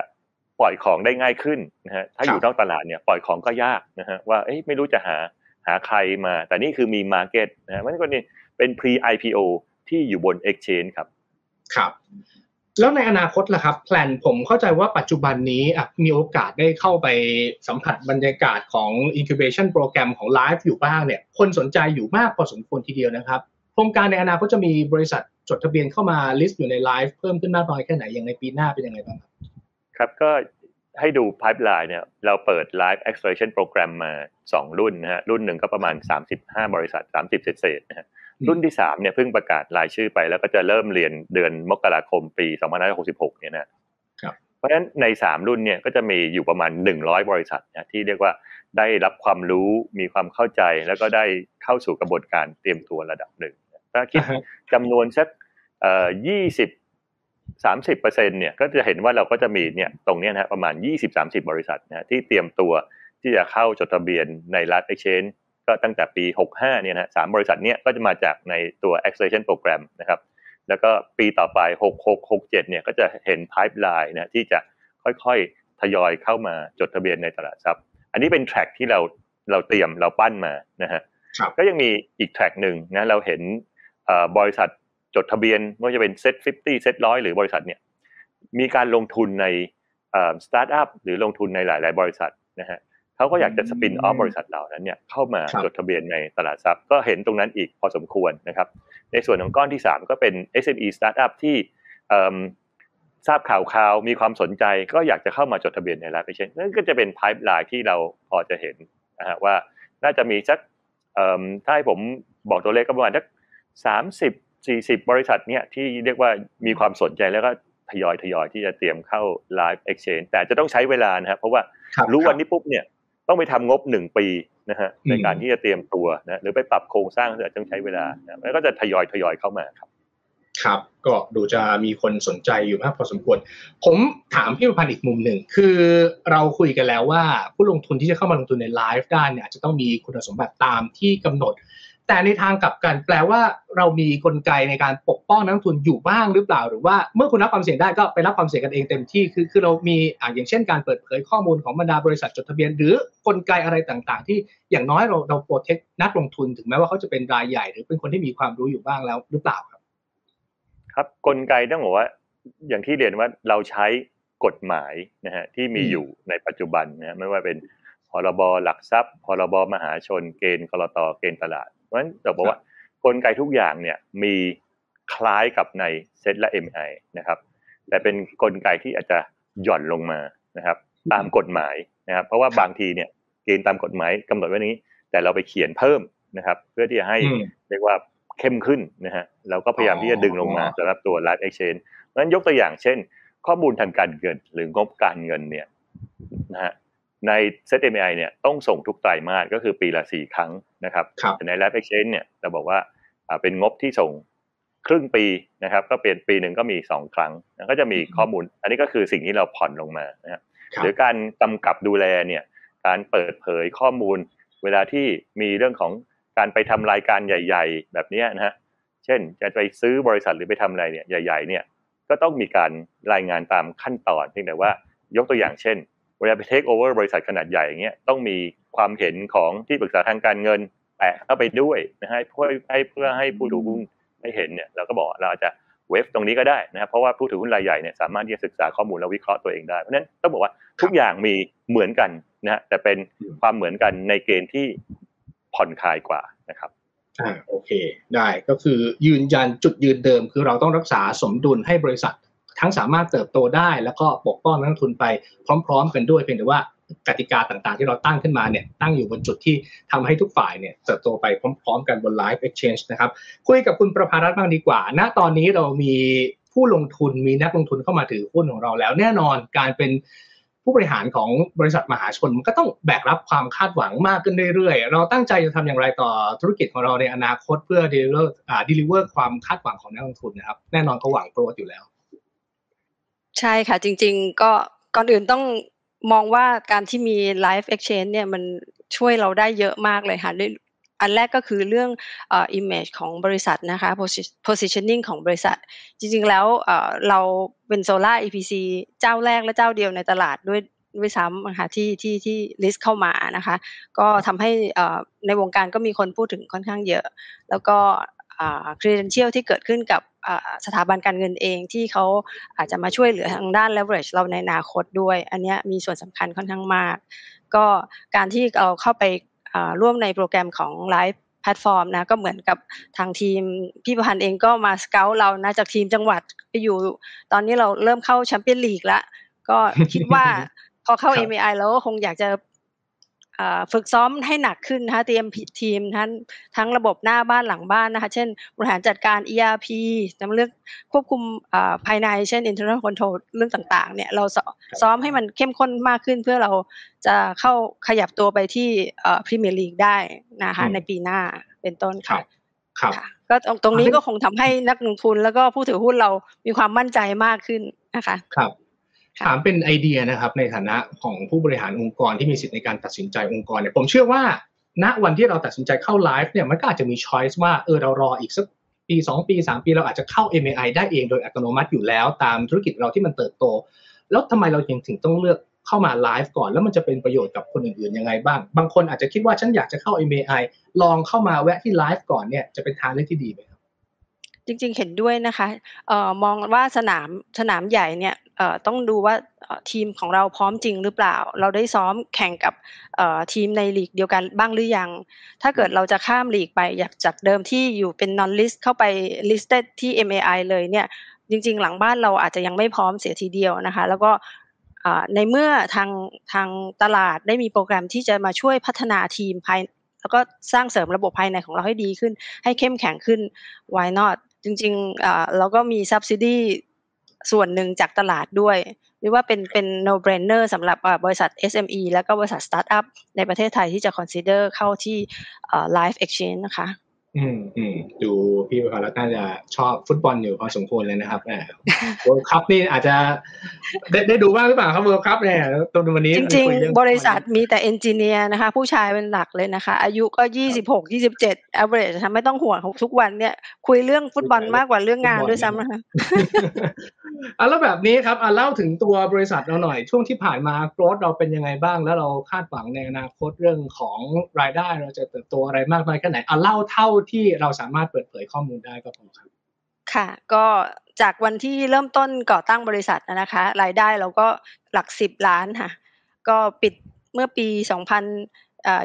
ปล่อยของได้ง่ายขึ้นนะฮะถ้าอยู่นอกตลาดเนี่ยปล่อยของก็ยากนะฮะว่าเอ้ยไม่รู้จะหาหาใครมา แต่นี่คือมี market นะฮะมันก็นี่เป็น pre IPO ที่อยู่บน exchange ครับ ครับ แล้วในอนาคตล่ะครับ plan ผมเข้าใจว่าปัจจุบันนี้มีโอกาสได้เข้าไปสัมผัสบรรยากาศของ incubation program ของ Live อยู่บ้างเนี่ย คนสนใจอยู่มากพอสมควรทีเดียวนะครับโครงการในอนาคตจะมีบริษัทจดทะเบียนเข้ามา list อยู่ใน Live เพิ่มขึ้นมากน้อยแค่ไหนอย่างในปีหน้าเป็นยังไงบ้างครับครับก็ให้ดู pipeline เนี่ยเราเปิด Live Acceleration Program มา 2 รุ่นนะฮะรุ่นหนึ่งก็ประมาณ 35 บริษัท 30 เศษๆนะฮะ รุ่นที่สามเนี่ยเพิ่งประกาศรายชื่อไป แล้วก็จะเริ่มเรียนเดือนมกราคมปี2566เนี่ยนะเพราะฉะนั้นในสามรุ่นเนี่ยก็จะมีอยู่ประมาณหนึ่งร้อยบริษัทนะที่เรียกว่าได้รับความรู้มีความเข้าใจ แล้วก็ได้เข้าสู่กระบวนการเตรียมตัวระดับหนึ่งถ้าคิดจำนวนสักเอ่อยี่สิบสามสิบเปอร์เซ็นเนี่ยก็จะเห็นว่าเราก็จะมีเนี่ยตรงนี้นะประมาณยี่สิบสามสิบบริษัทนะที่เตรียมตัวที่จะเข้าจดทะเบียนในรัฐเอ็ กชแนนก็ตั้งแต่ปี 65 เนี่ยนะสามบริษัทเนี้ยก็จะมาจากในตัว acceleration program นะครับ แล้วก็ปีต่อไป 66 67 เนี่ยก็จะเห็น pipeline นะที่จะค่อยๆ ทยอยเข้ามาจดทะเบียนในตลาดทรัพย์ อันนี้เป็น track ที่เราเราเตรียมเราปั้นมานะฮะ ก็ยังมีอีก track หนึ่งนะเราเห็นบริษัทจดทะเบียนไม่ว่าจะเป็น set 50 set 100หรือบริษัทเนี่ยมีการลงทุนในสตาร์ทอัพหรือลงทุนในหลาย ๆ บริษัทนะฮะ เขาก็อยากจะ spin-off บริษัทเหล่านั้นเนี่ยเข้ามาจดทะเบียนในตลาดทรัพย์ ก็เห็นตรงนั้นอีกพอสมควรนะครับ ในส่วนของก้อนที่ 3 ก็เป็น SME Startup ที่ทราบข่าวข่าวมีความสนใจก็อยากจะเข้ามาจดทะเบียนใน Live Exchange นั่นก็จะเป็น pipeline ที่เราพอจะเห็นนะฮะว่าน่าจะมีสักถ้าให้ผมบอกตัวเลขก็ประมาณสักสามสิบสี่สิบบริษัทเนี่ยที่เรียกว่ามีความสนใจแล้วก็ทยอยทยอยที่จะเตรียมเข้า Live Exchange แต่จะต้องใช้เวลานะครับเพราะว่ารู้วันนี้ปุ๊บเนี่ย ต้องไปทำงบหนึ่งปีนะฮะในการที่จะเตรียมตัวนะหรือไปปรับโครงสร้างจะต้องใช้เวลานะแล้วก็จะทยอยทยอยเข้ามาครับ ครับ ก็ดูจะมีคนสนใจอยู่มากพอสมควร ผมถามพี่ประพันธ์อีกมุมหนึ่ง คือเราคุยกันแล้วว่าผู้ลงทุนที่จะเข้ามาลงทุนในไลฟ์ได้เนี่ยจะต้องมีคุณสมบัติตามที่กำหนด แต่ในทางกลับกันแปลว่าเรามีกลไกในการปกป้องนักทุนอยู่บ้างหรือเปล่า หรือว่าเมื่อคุณรับความเสี่ยงได้ก็ไปรับความเสี่ยงกันเองเต็มที่คือคือเรามีอ่าอย่างเช่นการเปิดเผยข้อมูลของบรรดาบริษัทจดทะเบียน หรือกลไกอะไรต่างๆ ที่อย่างน้อยเราเราโปรเทคนักลงทุนถึงแม้ว่าเขาจะเป็นรายใหญ่ หรือเป็นคนที่มีความรู้อยู่บ้างแล้วหรือเปล่าครับ ครับกลไกต้องบอกว่า อย่างที่เรียนว่าเราใช้กฎหมายนะฮะที่มีอยู่ในปัจจุบันนะไม่ว่าเป็นพรบหลักทรัพย์พรบมหาชน เกณฑ์กรตเกณฑ์ตลาด เพราะฉะนั้นเราบอกว่ากลไกทุกอย่างเนี่ยมีคล้ายกับในเซ็ตและ MI นะครับแต่เป็นกลไกที่อาจจะหย่อนลงมานะครับ ตามกฎหมายนะครับ เพราะว่าบางทีเนี่ยเกณฑ์ตามกฎหมายกำหนดไว้นี้ แต่เราไปเขียนเพิ่มนะครับ เพื่อที่จะให้เรียกว่าเข้มขึ้นนะฮะเราก็พยายามที่จะดึงลงมาสำหรับตัว Live Exchange เพราะฉะนั้นยกตัวอย่างเช่น ข้อมูลทางการเงินหรืองบการเงินเนี่ยนะฮะ ใน ZMI เนี่ยต้องส่งทุกไตรมาสก็คือปีละสี่ครั้งนะครับแต่ใน Live Exchange เนี่ยเราบอกว่าเป็นงบที่ส่งครึ่งปีนะครับ ก็เป็นปีหนึ่งก็มีสองครั้งก็จะมีข้อมูล อันนี้ก็คือสิ่งที่เราผ่อนลงมานะครับหรือการกำกับดูแลเนี่ยการเปิดเผยข้อมูล เวลาที่มีเรื่องของการไปทำรายการใหญ่ ๆ แบบนี้นะฮะเช่นจะไปซื้อบริษัทหรือไปทำอะไรเนี่ยใหญ่ ๆ เนี่ยก็ต้องมีการรายงานตามขั้นตอนเพียงแต่ว่ายกตัวอย่างเช่น เวลาไปเทคโอเวอร์บริษัทขนาดใหญ่อย่างเงี้ยต้องมีความเห็นของที่ปรึกษาทางการเงินแปะเข้าไปด้วยนะฮะเพื่อให้เพื่อให้ผู้ถือหุ้นได้เห็นเนี่ยเราก็บอกเราจะเวฟตรงนี้ก็ได้นะครับเพราะว่าผู้ถือหุ้นรายใหญ่เนี่ยสามารถที่จะศึกษาข้อมูลและวิเคราะห์ตัวเองได้เพราะฉะนั้นต้องบอกว่าทุกอย่างมีเหมือนกันนะฮะแต่เป็นความเหมือนกันในเกณฑ์ที่ผ่อนคลายกว่านะครับอ่าโอเค ได้ก็คือยืนยันจุดยืนเดิม คือเราต้องรักษาสมดุลให้บริษัท ทั้งสามารถเติบโตได้ แล้วก็ปกป้องนักทุนไปพร้อม ๆ กันด้วยเพียงแต่ว่ากติกาต่างๆ ที่เราตั้งขึ้นมาเนี่ยตั้งอยู่บนจุดที่ทำให้ทุกฝ่ายเนี่ยเติบโตไปพร้อม ๆ กันบน Live Exchange นะครับคุยกับคุณประภารัตน์บ้างดีกว่า ณตอนนี้เรามีผู้ลงทุนมีนักลงทุนเข้ามาถือหุ้นของเราแล้ว แน่นอนการเป็นผู้บริหารของบริษัทมหาชนมันก็ต้องแบกรับความคาดหวังมากขึ้นเรื่อยๆ เราตั้งใจจะทำอย่างไรต่อธุรกิจของเราในอนาคตเพื่อ deliver อ่า deliver ความคาดหวังของนักลงทุนนะครับแน่นอนเขาหวังโกรธอยู่แล้ว ใช่ค่ะ จริง ๆ ก็ก่อนอื่นต้องมองว่าการที่มี live exchange เนี่ยมันช่วยเราได้เยอะมากเลยค่ะอันแรกก็คือเรื่องอ่อ image ของบริษัทนะคะ positioning ของบริษัท จริงๆแล้วเราเป็นโซล่า EPC เจ้าแรกและเจ้าเดียวในตลาดด้วยด้วยซ้ำนะคะที่ที่ที่ list เข้ามานะคะ ก็ทำให้อ่อในวงการก็มีคนพูดถึงค่อนข้างเยอะ แล้วก็ credential ที่เกิดขึ้นกับสถาบันการเงินเองที่เขาอาจจะมาช่วยเหลือทางด้าน leverage เราในอนาคตด้วย อันนี้มีส่วนสำคัญค่อนข้างมาก ก็การที่เราเข้าไปร่วมในโปรแกรมของ Live Platform นะก็เหมือนกับทางทีมพี่ประพันธ์เองก็มาสเกลเรานะจากทีมจังหวัดไปอยู่ ตอนนี้เราเริ่มเข้าแชมเปี้ยนลีกแล้วก็คิดว่าพอเข้า MAI แล้วก็คงอยากจะ ฝึกซ้อมให้หนักขึ้นนะคะเตรียมทีมทั้งทั้งระบบหน้าบ้านหลังบ้านนะคะเช่นบริหารจัดการ ERP จำเรื่องควบคุมภายในเช่น internal control เรื่องต่างๆเนี่ยเราซ้อมให้มันเข้มข้นมากขึ้นเพื่อเราจะเข้าขยับตัวไปที่พรีเมียร์ลีกได้นะคะในปีหน้าเป็นต้นค่ะครับก็ตรงนี้ก็คงทำให้นักลงทุนแล้วก็ผู้ถือหุ้นเรามีความมั่นใจมากขึ้นนะคะ ครับ ถามเป็นไอเดียนะครับในฐานะของผู้บริหารองค์กรที่มีสิทธิในการตัดสินใจองค์กรเนี่ยผมเชื่อว่า ณวันที่เราตัดสินใจเข้าไลฟ์เนี่ยมันก็อาจจะมีช้อยส์ว่าเออเรารออีกสักปี 2 ปี 3 ปีเราอาจจะเข้า MAI ได้เองโดยอัตโนมัติอยู่แล้ว ตามธุรกิจเราที่มันเติบโต แล้วทำไมเรายังถึงต้องเลือกเข้ามาไลฟ์ก่อน แล้วมันจะเป็นประโยชน์กับคนอื่นๆยังไงบ้าง บางคนอาจจะคิดว่าฉันอยากจะเข้า MAI ลองเข้ามาแวะที่ไลฟ์ก่อนเนี่ยจะเป็นทางเลือกที่ดีไหมครับ จริงๆ เห็นด้วยนะคะเอ่อมองว่าสนามสนามใหญ่เนี่ยต้องดูว่าทีมของเราพร้อมจริงหรือเปล่า เราได้ซ้อมแข่งกับทีมในลีกเดียวกันบ้างหรือยัง ถ้าเกิดเราจะข้ามลีกไปอยากจากเดิมที่อยู่เป็น non list เข้าไป listed ที่ MAI เลยเนี่ยจริง ๆ หลังบ้านเราอาจจะยังไม่พร้อมเสียทีเดียวนะคะ แล้วก็ในเมื่อทางทางตลาดได้มีโปรแกรมที่จะมาช่วยพัฒนาทีมภายแล้วก็สร้างเสริมระบบภายในของเราให้ดีขึ้น ให้เข้มแข็งขึ้น why not จริงๆเราก็มี subsidy ส่วนหนึ่งจากตลาดด้วยหรือว่าเป็นเป็น no brainer สำหรับบริษัท SME แล้วก็บริษัท startup ในประเทศไทยที่จะ consider เข้าที่ live exchange นะคะ อืมอืมดูพี่ประภารัตน่าจะชอบฟุตบอลอยู่พอสมควรเลยนะครับแหม World Cup นี่อาจจะได้ได้ดูบ้างหรือเปล่าครับ World Cup เนี่ยตรงวันนี้จริงๆ บริษัทมีแต่ engineer นะคะ ผู้ชายเป็นหลักเลยนะคะ อายุก็ยี่สิบหกยี่สิบเจ็ด average ทำไม่ต้องห่วงทุกวันเนี่ย คุยเรื่องฟุตบอลมากกว่าเรื่องงานด้วยซ้ำนะคะอะแล้วแบบนี้ครับอะเล่าถึงตัวบริษัทเราหน่อย ช่วงที่ผ่านมา growth เราเป็นยังไงบ้าง แล้วเราคาดหวังในอนาคตเรื่องของรายได้เราจะเติบโตอะไรมากน้อยแค่ไหนอะเล่าเท่าที่เราสามารถเปิดเผยข้อมูลได้ก็พอครับ ค่ะก็จากวันที่เริ่มต้นก่อตั้งบริษัทนะคะ รายได้เราก็หลักสิบล้านค่ะ ก็ปิดเมื่อปีสองพัน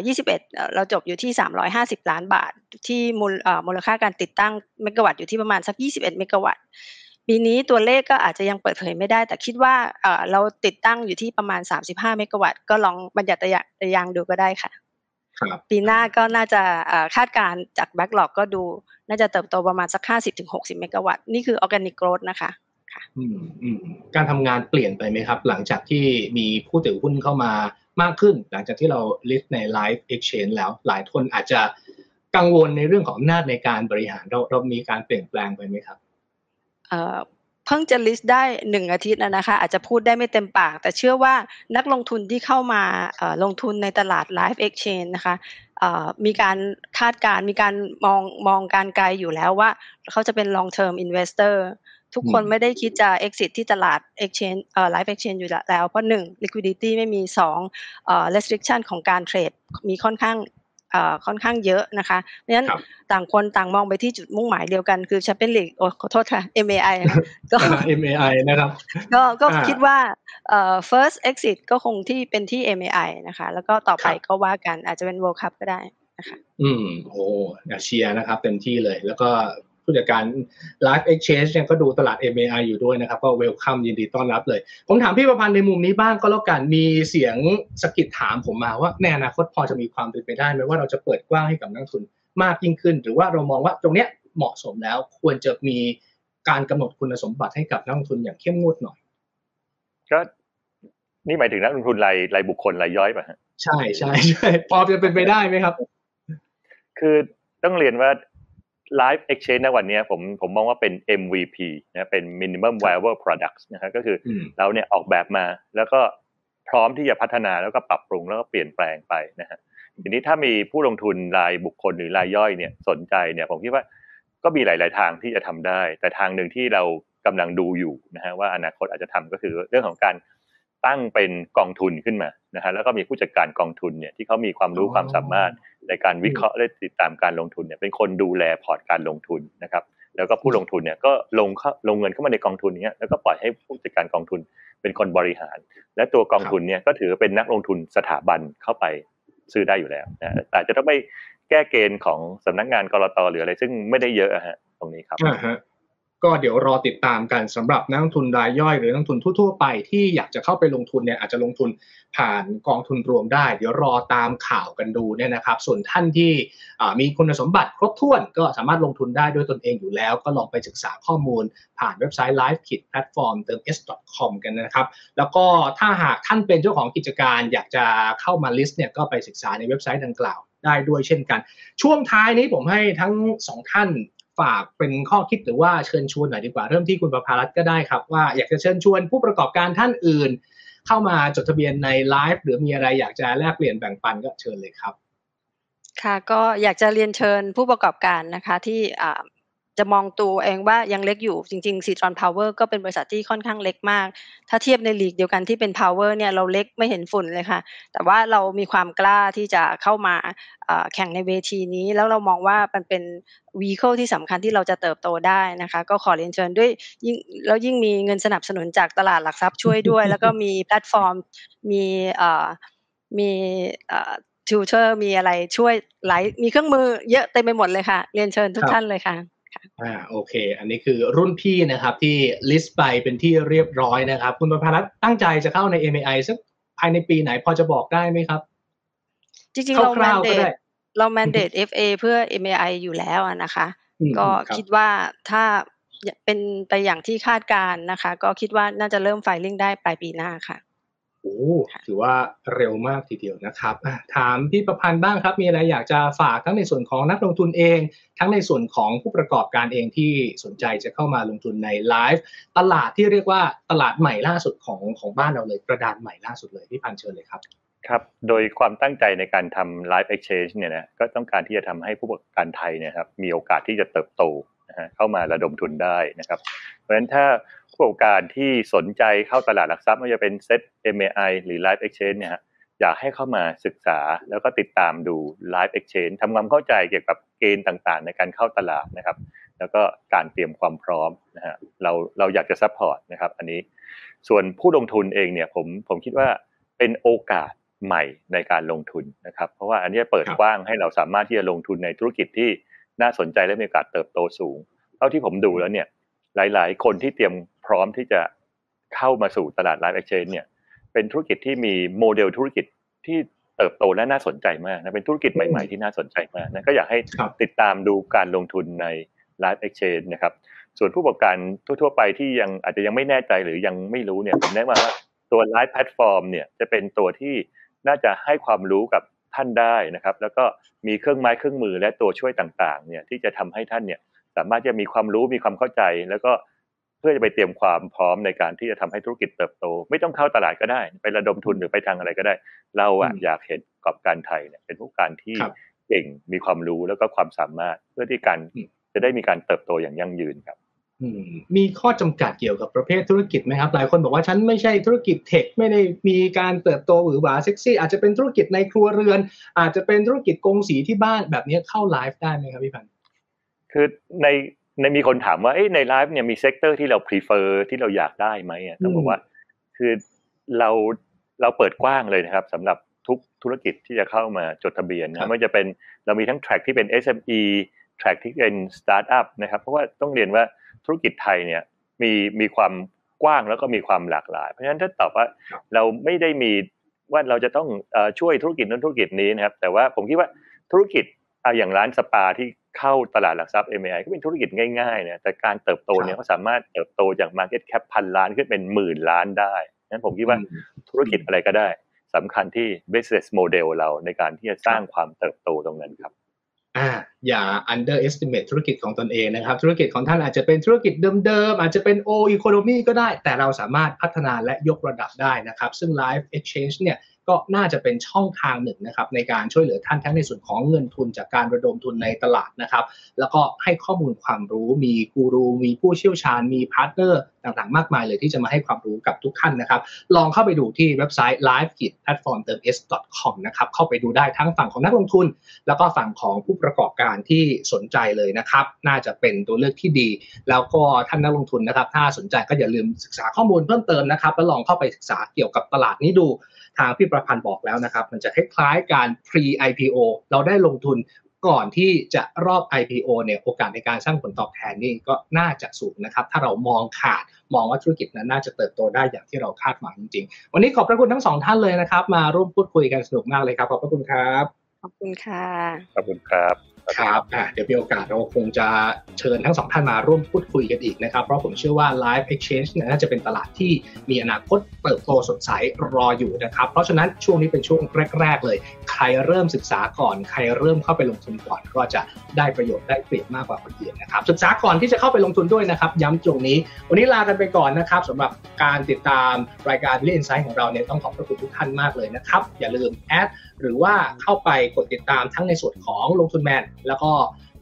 ยี่สิบเอ็ดเราจบอยู่ที่สามร้อยห้าสิบล้านบาท ที่มูลมูลค่าการติดตั้งเมกะวัตต์อยู่ที่ประมาณสักยี่สิบเอ็ดเมกะวัตต์ ปีนี้ตัวเลขก็อาจจะยังเปิดเผยไม่ได้ แต่คิดว่าเราติดตั้งอยู่ที่ประมาณสามสิบห้าเมกะวัตต์ ก็ลองบรรยัติยางดูก็ได้ค่ะ ปีหน้าก็น่าจะคาดการจาก backlog ก็ดู น่าจะเติบโตประมาณสัก 50-60 เมกะวัตต์นี่คือ organic growth นะคะค่ะการทำงานเปลี่ยนไปไหมครับ หลังจากที่มีผู้ถือหุ้นเข้ามามากขึ้น หลังจากที่เรา list ใน Live Exchange แล้วหลายคนอาจจะกังวลในเรื่องของอำนาจในการบริหารเราเรามีการเปลี่ยนแปลงไปไหมครับ เพิ่งจะ list ได้หนึ่งอาทิตย์นะคะ อาจจะพูดได้ไม่เต็มปาก แต่เชื่อว่านักลงทุนที่เข้ามาลงทุนในตลาด Live Exchange นะคะมีการคาดการมีการมองมองการไกลอยู่แล้วว่าเขาจะเป็น long term investor ทุกคนไม่ได้คิดจะ exit ที่ตลาด exchange เอ่อ live exchange อยู่แล้ว เพราะหนึ่ง liquidity ไม่มีสองเอ่อ restriction ของการเทรดมีค่อนข้าง ค่อนข้างเยอะนะคะเพราะฉะนั้นต่างคนต่างมองไปที่จุดมุ่งหมายเดียวกันคือแชมเปี้ยนลีกโอ้ขอโทษค่ะ MAI ก็ MAI นะครับก็ก็คิดว่าเอ่อ first exit ก็คงที่เป็นที่ MAI นะคะ แล้วก็ต่อไปก็ว่ากันอาจจะเป็น World Cup ก็ได้นะคะอืมโอ้อยากเชียร์นะครับเต็มที่เลยแล้วก็ ผู้จัดการ Live Exchange เนี่ยก็ดูตลาด MAI อยู่ด้วยนะครับ ก็เวลคัมยินดีต้อนรับเลย ผมถามพี่ประพันธ์ในมุมนี้บ้างก็แล้วกันมีเสียงสกิดถามผมมาว่าในอนาคตพอจะมีความเป็นไปได้ไหมว่าเราจะเปิดกว้างให้กับนักทุนมากยิ่งขึ้น หรือว่าเรามองว่าตรงเนี้ยเหมาะสมแล้วควรจะมีการกำหนดคุณสมบัติให้กับนักลงทุนอย่างเข้มงวดหน่อยก็นี่หมายถึงนักลงทุนรายรายบุคคลรายย่อยป่ะฮะใช่ใช่ใช่พอจะเป็นไปได้ไหมครับ คือต้องเรียนว่า Live Exchange ในวันนี้ผมผมมองว่าเป็น MVP นะเป็น Minimum Viable Products นะครับก็คือเราเนี่ยออกแบบมาแล้วก็พร้อมที่จะพัฒนาแล้วก็ปรับปรุงแล้วก็เปลี่ยนแปลงไปนะฮะทีนี้ถ้ามีผู้ลงทุนรายบุคคลหรือรายย่อยเนี่ยสนใจเนี่ยผมคิดว่าก็มีหลาย ๆ ทางที่จะทำได้ แต่ทางหนึ่งที่เรากำลังดูอยู่นะฮะว่าอนาคตอาจจะทำก็คือเรื่องของการ ตั้งเป็นกองทุนขึ้นมานะฮะแล้วก็มีผู้จัดการกองทุนเนี่ยที่เขามีความรู้ความสามารถในการวิเคราะห์และติดตามการลงทุนเนี่ยเป็นคนดูแลพอร์ตการลงทุนนะครับแล้วก็ผู้ลงทุนเนี่ยก็ลงลงเงินเข้ามาในกองทุนนี้แล้วก็ปล่อยให้ผู้จัดการกองทุนเป็นคนบริหาร และตัวกองทุนเนี่ยก็ถือเป็นนักลงทุนสถาบันเข้าไปซื้อได้อยู่แล้วนะแต่จะต้องไม่แก้เกณฑ์ของสำนักงานกรตหรืออะไรซึ่งไม่ได้เยอะฮะตรงนี้ครับ ก็เดี๋ยวรอติดตามกันสำหรับนักทุนรายย่อยหรือนักทุนทั่ว ๆ ไปที่อยากจะเข้าไปลงทุนเนี่ยอาจจะลงทุนผ่านกองทุนรวมได้ เดี๋ยวรอตามข่าวกันดูเนี่ยนะครับ ส่วนท่านที่มีคุณสมบัติครบถ้วนก็สามารถลงทุนได้ด้วยตนเองอยู่แล้ว ก็ลองไปศึกษาข้อมูลผ่านเว็บไซต์ live ขีด platform เติม s.com กันนะครับ แล้วก็ถ้าหากท่านเป็นเจ้าของกิจการอยากจะเข้ามา list เนี่ยก็ไปศึกษาในเว็บไซต์ดังกล่าวได้ด้วยเช่นกัน ช่วงท้ายนี้ผมให้ทั้งสองท่าน ฝากเป็นข้อคิดหรือว่าเชิญชวนหน่อยดีกว่าเริ่มที่คุณประภารัตก็ได้ครับว่าอยากจะเชิญชวนผู้ประกอบการท่านอื่น เข้ามาจดทะเบียนในไลฟ์หรือมีอะไรอยากจะแลกเปลี่ยนแบ่งปันก็เชิญเลยครับ ค่ะก็อยากจะเรียนเชิญผู้ประกอบการนะคะที่ จะมองตัวเองว่ายังเล็กอยู่จริงๆ SITRON Power ก็เป็นบริษัทที่ค่อนข้างเล็กมาก ถ้าเทียบในลีกเดียวกันที่เป็น power เนี่ยเราเล็กไม่เห็นฝุ่นเลยค่ะ แต่ว่าเรามีความกล้าที่จะเข้ามาแข่งในเวทีนี้ แล้วเรามองว่ามันเป็น vehicle ที่สำคัญที่เราจะเติบโตได้นะคะ ก็ขอเรียนเชิญด้วยยิ่งแล้วยิ่งมีเงินสนับสนุนจากตลาดหลักทรัพย์ช่วยด้วย แล้วก็มีแพลตฟอร์มมีมีทิวเตอร์มีอะไรช่วยหลายมีเครื่องมือเยอะเต็มไปหมดเลยค่ะ เรียนเชิญทุกท่านเลยค่ะ อ่าโอเค อันนี้คือรุ่นพี่นะครับที่ลิสต์ไปเป็นที่เรียบร้อยนะครับ คุณประภารัตตั้งใจจะเข้าใน MAI สักภายในปีไหนพอจะบอกได้ไหมครับ จริงๆ เราแมนเดตเราแมนเดต FA เพื่อ MAI อยู่แล้วนะคะ ก็คิดว่าถ้าเป็นไปอย่างที่คาดการนะคะ ก็คิดว่าน่าจะเริ่มไฟลิ่งได้ปลายปีหน้าค่ะ โอ้ถือว่าเร็วมากทีเดียวนะครับถามพี่ประพันธ์บ้างครับ มีอะไรอยากจะฝากทั้งในส่วนของนักลงทุนเอง ทั้งในส่วนของผู้ประกอบการเองที่สนใจจะเข้ามาลงทุนในไลฟ์ตลาดที่เรียกว่าตลาดใหม่ล่าสุดของของบ้านเราเลยกระดานใหม่ล่าสุดเลยพี่พันธ์เชิญเลยครับครับโดยความตั้งใจในการทำ Live Exchange เนี่ยนะก็ต้องการที่จะทำให้ผู้ประกอบการไทยเนี่ยครับมีโอกาสที่จะเติบโตนะฮะเข้ามาระดมทุนได้นะครับ เพราะฉะนั้นถ้า ผู้ประกอบการที่สนใจเข้าตลาดหลักทรัพย์ไม่ว่าจะเป็น SET MAI หรือ Live Exchange เนี่ยอยากให้เข้ามาศึกษาแล้วก็ติดตามดู Live Exchange ทำความเข้าใจเกี่ยวกับเกณฑ์ต่างๆ ในการเข้าตลาดนะครับ แล้วก็การเตรียมความพร้อมนะฮะเราเราอยากจะ support นะครับ อันนี้ส่วนผู้ลงทุนเองเนี่ยผมผมคิดว่าเป็นโอกาสใหม่ในการลงทุนนะครับ เพราะว่าอันนี้เปิดกว้างให้เราสามารถที่จะลงทุนในธุรกิจที่น่าสนใจและมีโอกาสเติบโตสูง เท่าที่ผมดูแล้วเนี่ย หลาย ๆ คนที่เตรียมพร้อมที่จะเข้ามาสู่ตลาด Live Exchange เนี่ยเป็นธุรกิจที่มีโมเดลธุรกิจที่เติบโตและน่าสนใจมากนะเป็นธุรกิจใหม่ๆที่น่าสนใจมากนะก็อยากให้ติดตามดูการลงทุนใน Live Exchange นะครับส่วนผู้ประกอบการทั่วๆไปที่ยังอาจจะยังไม่แน่ใจหรือยังไม่รู้เนี่ยผมแนะนำว่าตัว Live Platform เนี่ยจะเป็นตัวที่น่าจะให้ความรู้กับท่านได้นะครับ แล้วก็มีเครื่องไม้เครื่องมือและตัวช่วยต่างๆเนี่ยที่จะทำให้ท่านเนี่ย สามารถจะมีความรู้มีความเข้าใจ แล้วก็เพื่อจะไปเตรียมความพร้อมในการที่จะทำให้ธุรกิจเติบโต ไม่ต้องเข้าตลาดก็ได้ ไประดมทุนหรือไปทางอะไรก็ได้ เราอะอยากเห็นกอบการไทยเนี่ยเป็นผู้การที่เก่งมีความรู้แล้วก็ความสามารถเพื่อที่การจะได้มีการเติบโตอย่างยั่งยืนครับมีข้อจำกัดเกี่ยวกับประเภทธุรกิจไหมครับ หลายคนบอกว่าฉันไม่ใช่ธุรกิจเทคไม่ได้มีการเติบโตหวือหวาเซ็กซี่ อาจจะเป็นธุรกิจในครัวเรือน อาจจะเป็นธุรกิจกงสีที่บ้านแบบนี้เข้าไลฟ์ได้ไหมครับพี่พันธ์ คือในในมีคนถามว่าในไลฟ์เนี่ยมี sector ที่เรา prefer ที่เราอยากได้ไหมต้องบอกว่า คือเราเราเปิดกว้างเลยนะครับสำหรับทุกธุรกิจที่จะเข้ามาจดทะเบียนนะไม่ว่าจะเป็นเรามีทั้ง track ที่เป็น SME แทร็กที่เป็นสตาร์ทอัพนะครับเพราะว่าต้องเรียนว่าธุรกิจไทยเนี่ยมีมีความกว้างแล้วก็มีความหลากหลาย เพราะฉะนั้นถ้าตอบว่าเราไม่ได้มีว่าเราจะต้องช่วยธุรกิจนั้นธุรกิจนี้นะครับ แต่ว่าผมคิดว่าธุรกิจอย่างร้านสปาที่ เข้าตลาดหลักทรัพย์ MAI ก็เป็นธุรกิจง่ายๆเนี่ยแต่การเติบโตเนี่ยเขาสามารถเติบโตจาก Market Cap พันล้านขึ้นเป็นหมื่นล้านได้นั้นผมคิดว่าธุรกิจอะไรก็ได้สำคัญที่ business model เราในการที่จะสร้างความเติบโตตรงนั้นครับอ่าอย่า underestimate ธุรกิจของตนเองนะครับ ธุรกิจของท่านอาจจะเป็นธุรกิจเดิมๆ อาจจะเป็น old economy ก็ได้ แต่เราสามารถพัฒนาและยกระดับได้นะครับ ซึ่ง live exchange เนี่ย ก็น่าจะเป็นช่องทางหนึ่งนะครับในการช่วยเหลือท่านทั้งในส่วนของเงินทุนจากการระดมทุนในตลาดนะครับแล้วก็ให้ข้อมูลความรู้มีกูรูมีผู้เชี่ยวชาญมี partner ต่างๆ มากมายเลยที่จะมาให้ความรู้กับทุกท่านนะครับ ลองเข้าไปดูที่เว็บไซต์ live ขีด platforms.com นะครับเข้าไปดูได้ทั้งฝั่งของนักลงทุน แล้วก็ฝั่งของผู้ประกอบการที่สนใจเลยนะครับ น่าจะเป็นตัวเลือกที่ดี แล้วก็ท่านนักลงทุนนะครับ ถ้าสนใจก็อย่าลืมศึกษาข้อมูลเพิ่มเติมนะครับ แล้วลองเข้าไปศึกษาเกี่ยวกับตลาดนี้ดูทางพี่ประพันธ์บอกแล้วนะครับ มันจะคล้ายๆการ pre IPO เราได้ลงทุนก่อนที่จะรอบ IPO เนี่ยโอกาสในการสร้างผลตอบแทนนี่ก็น่าจะสูงนะครับ ถ้าเรามองขาดมองว่าธุรกิจนั้นน่าจะเติบโตได้อย่างที่เราคาดหวังจริงๆ วันนี้ขอบพระคุณทั้งสองท่านเลยนะครับ มาร่วมพูดคุยกันสนุกมากเลยครับ ขอบพระคุณครับ ขอบคุณค่ะ ขอบคุณครับ ครับเดี๋ยวมีโอกาสเราคงจะเชิญทั้งสองท่านมาร่วมพูดคุยกันอีกนะครับ เพราะผมเชื่อว่า Live Exchange เนี่ยน่าจะเป็นตลาดที่มีอนาคตเติบโตสดใสรออยู่นะครับ เพราะฉะนั้นช่วงนี้เป็นช่วงแรก ๆ เลย ใครเริ่มศึกษาก่อน ใครเริ่มเข้าไปลงทุนก่อน ก็จะได้ประโยชน์ได้เปรียบมากกว่าคนอื่นนะครับ ศึกษาก่อนที่จะเข้าไปลงทุนด้วยนะครับ ย้ำตรงนี้ วันนี้ลากันไปก่อนนะครับสำหรับการติดตามรายการเล่นไซต์ของเราเนี่ยต้องขอบพระคุณทุกท่านมากเลยนะครับอย่าลืมแอด หรือว่าเข้าไปกดติดตามทั้งในส่วนของลงทุนแมน แล้วก็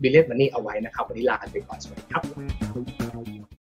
บิลเลตมันนี่เอาไว้นะครับ วันนี้ลากันไปก่อนสวัสดีครับ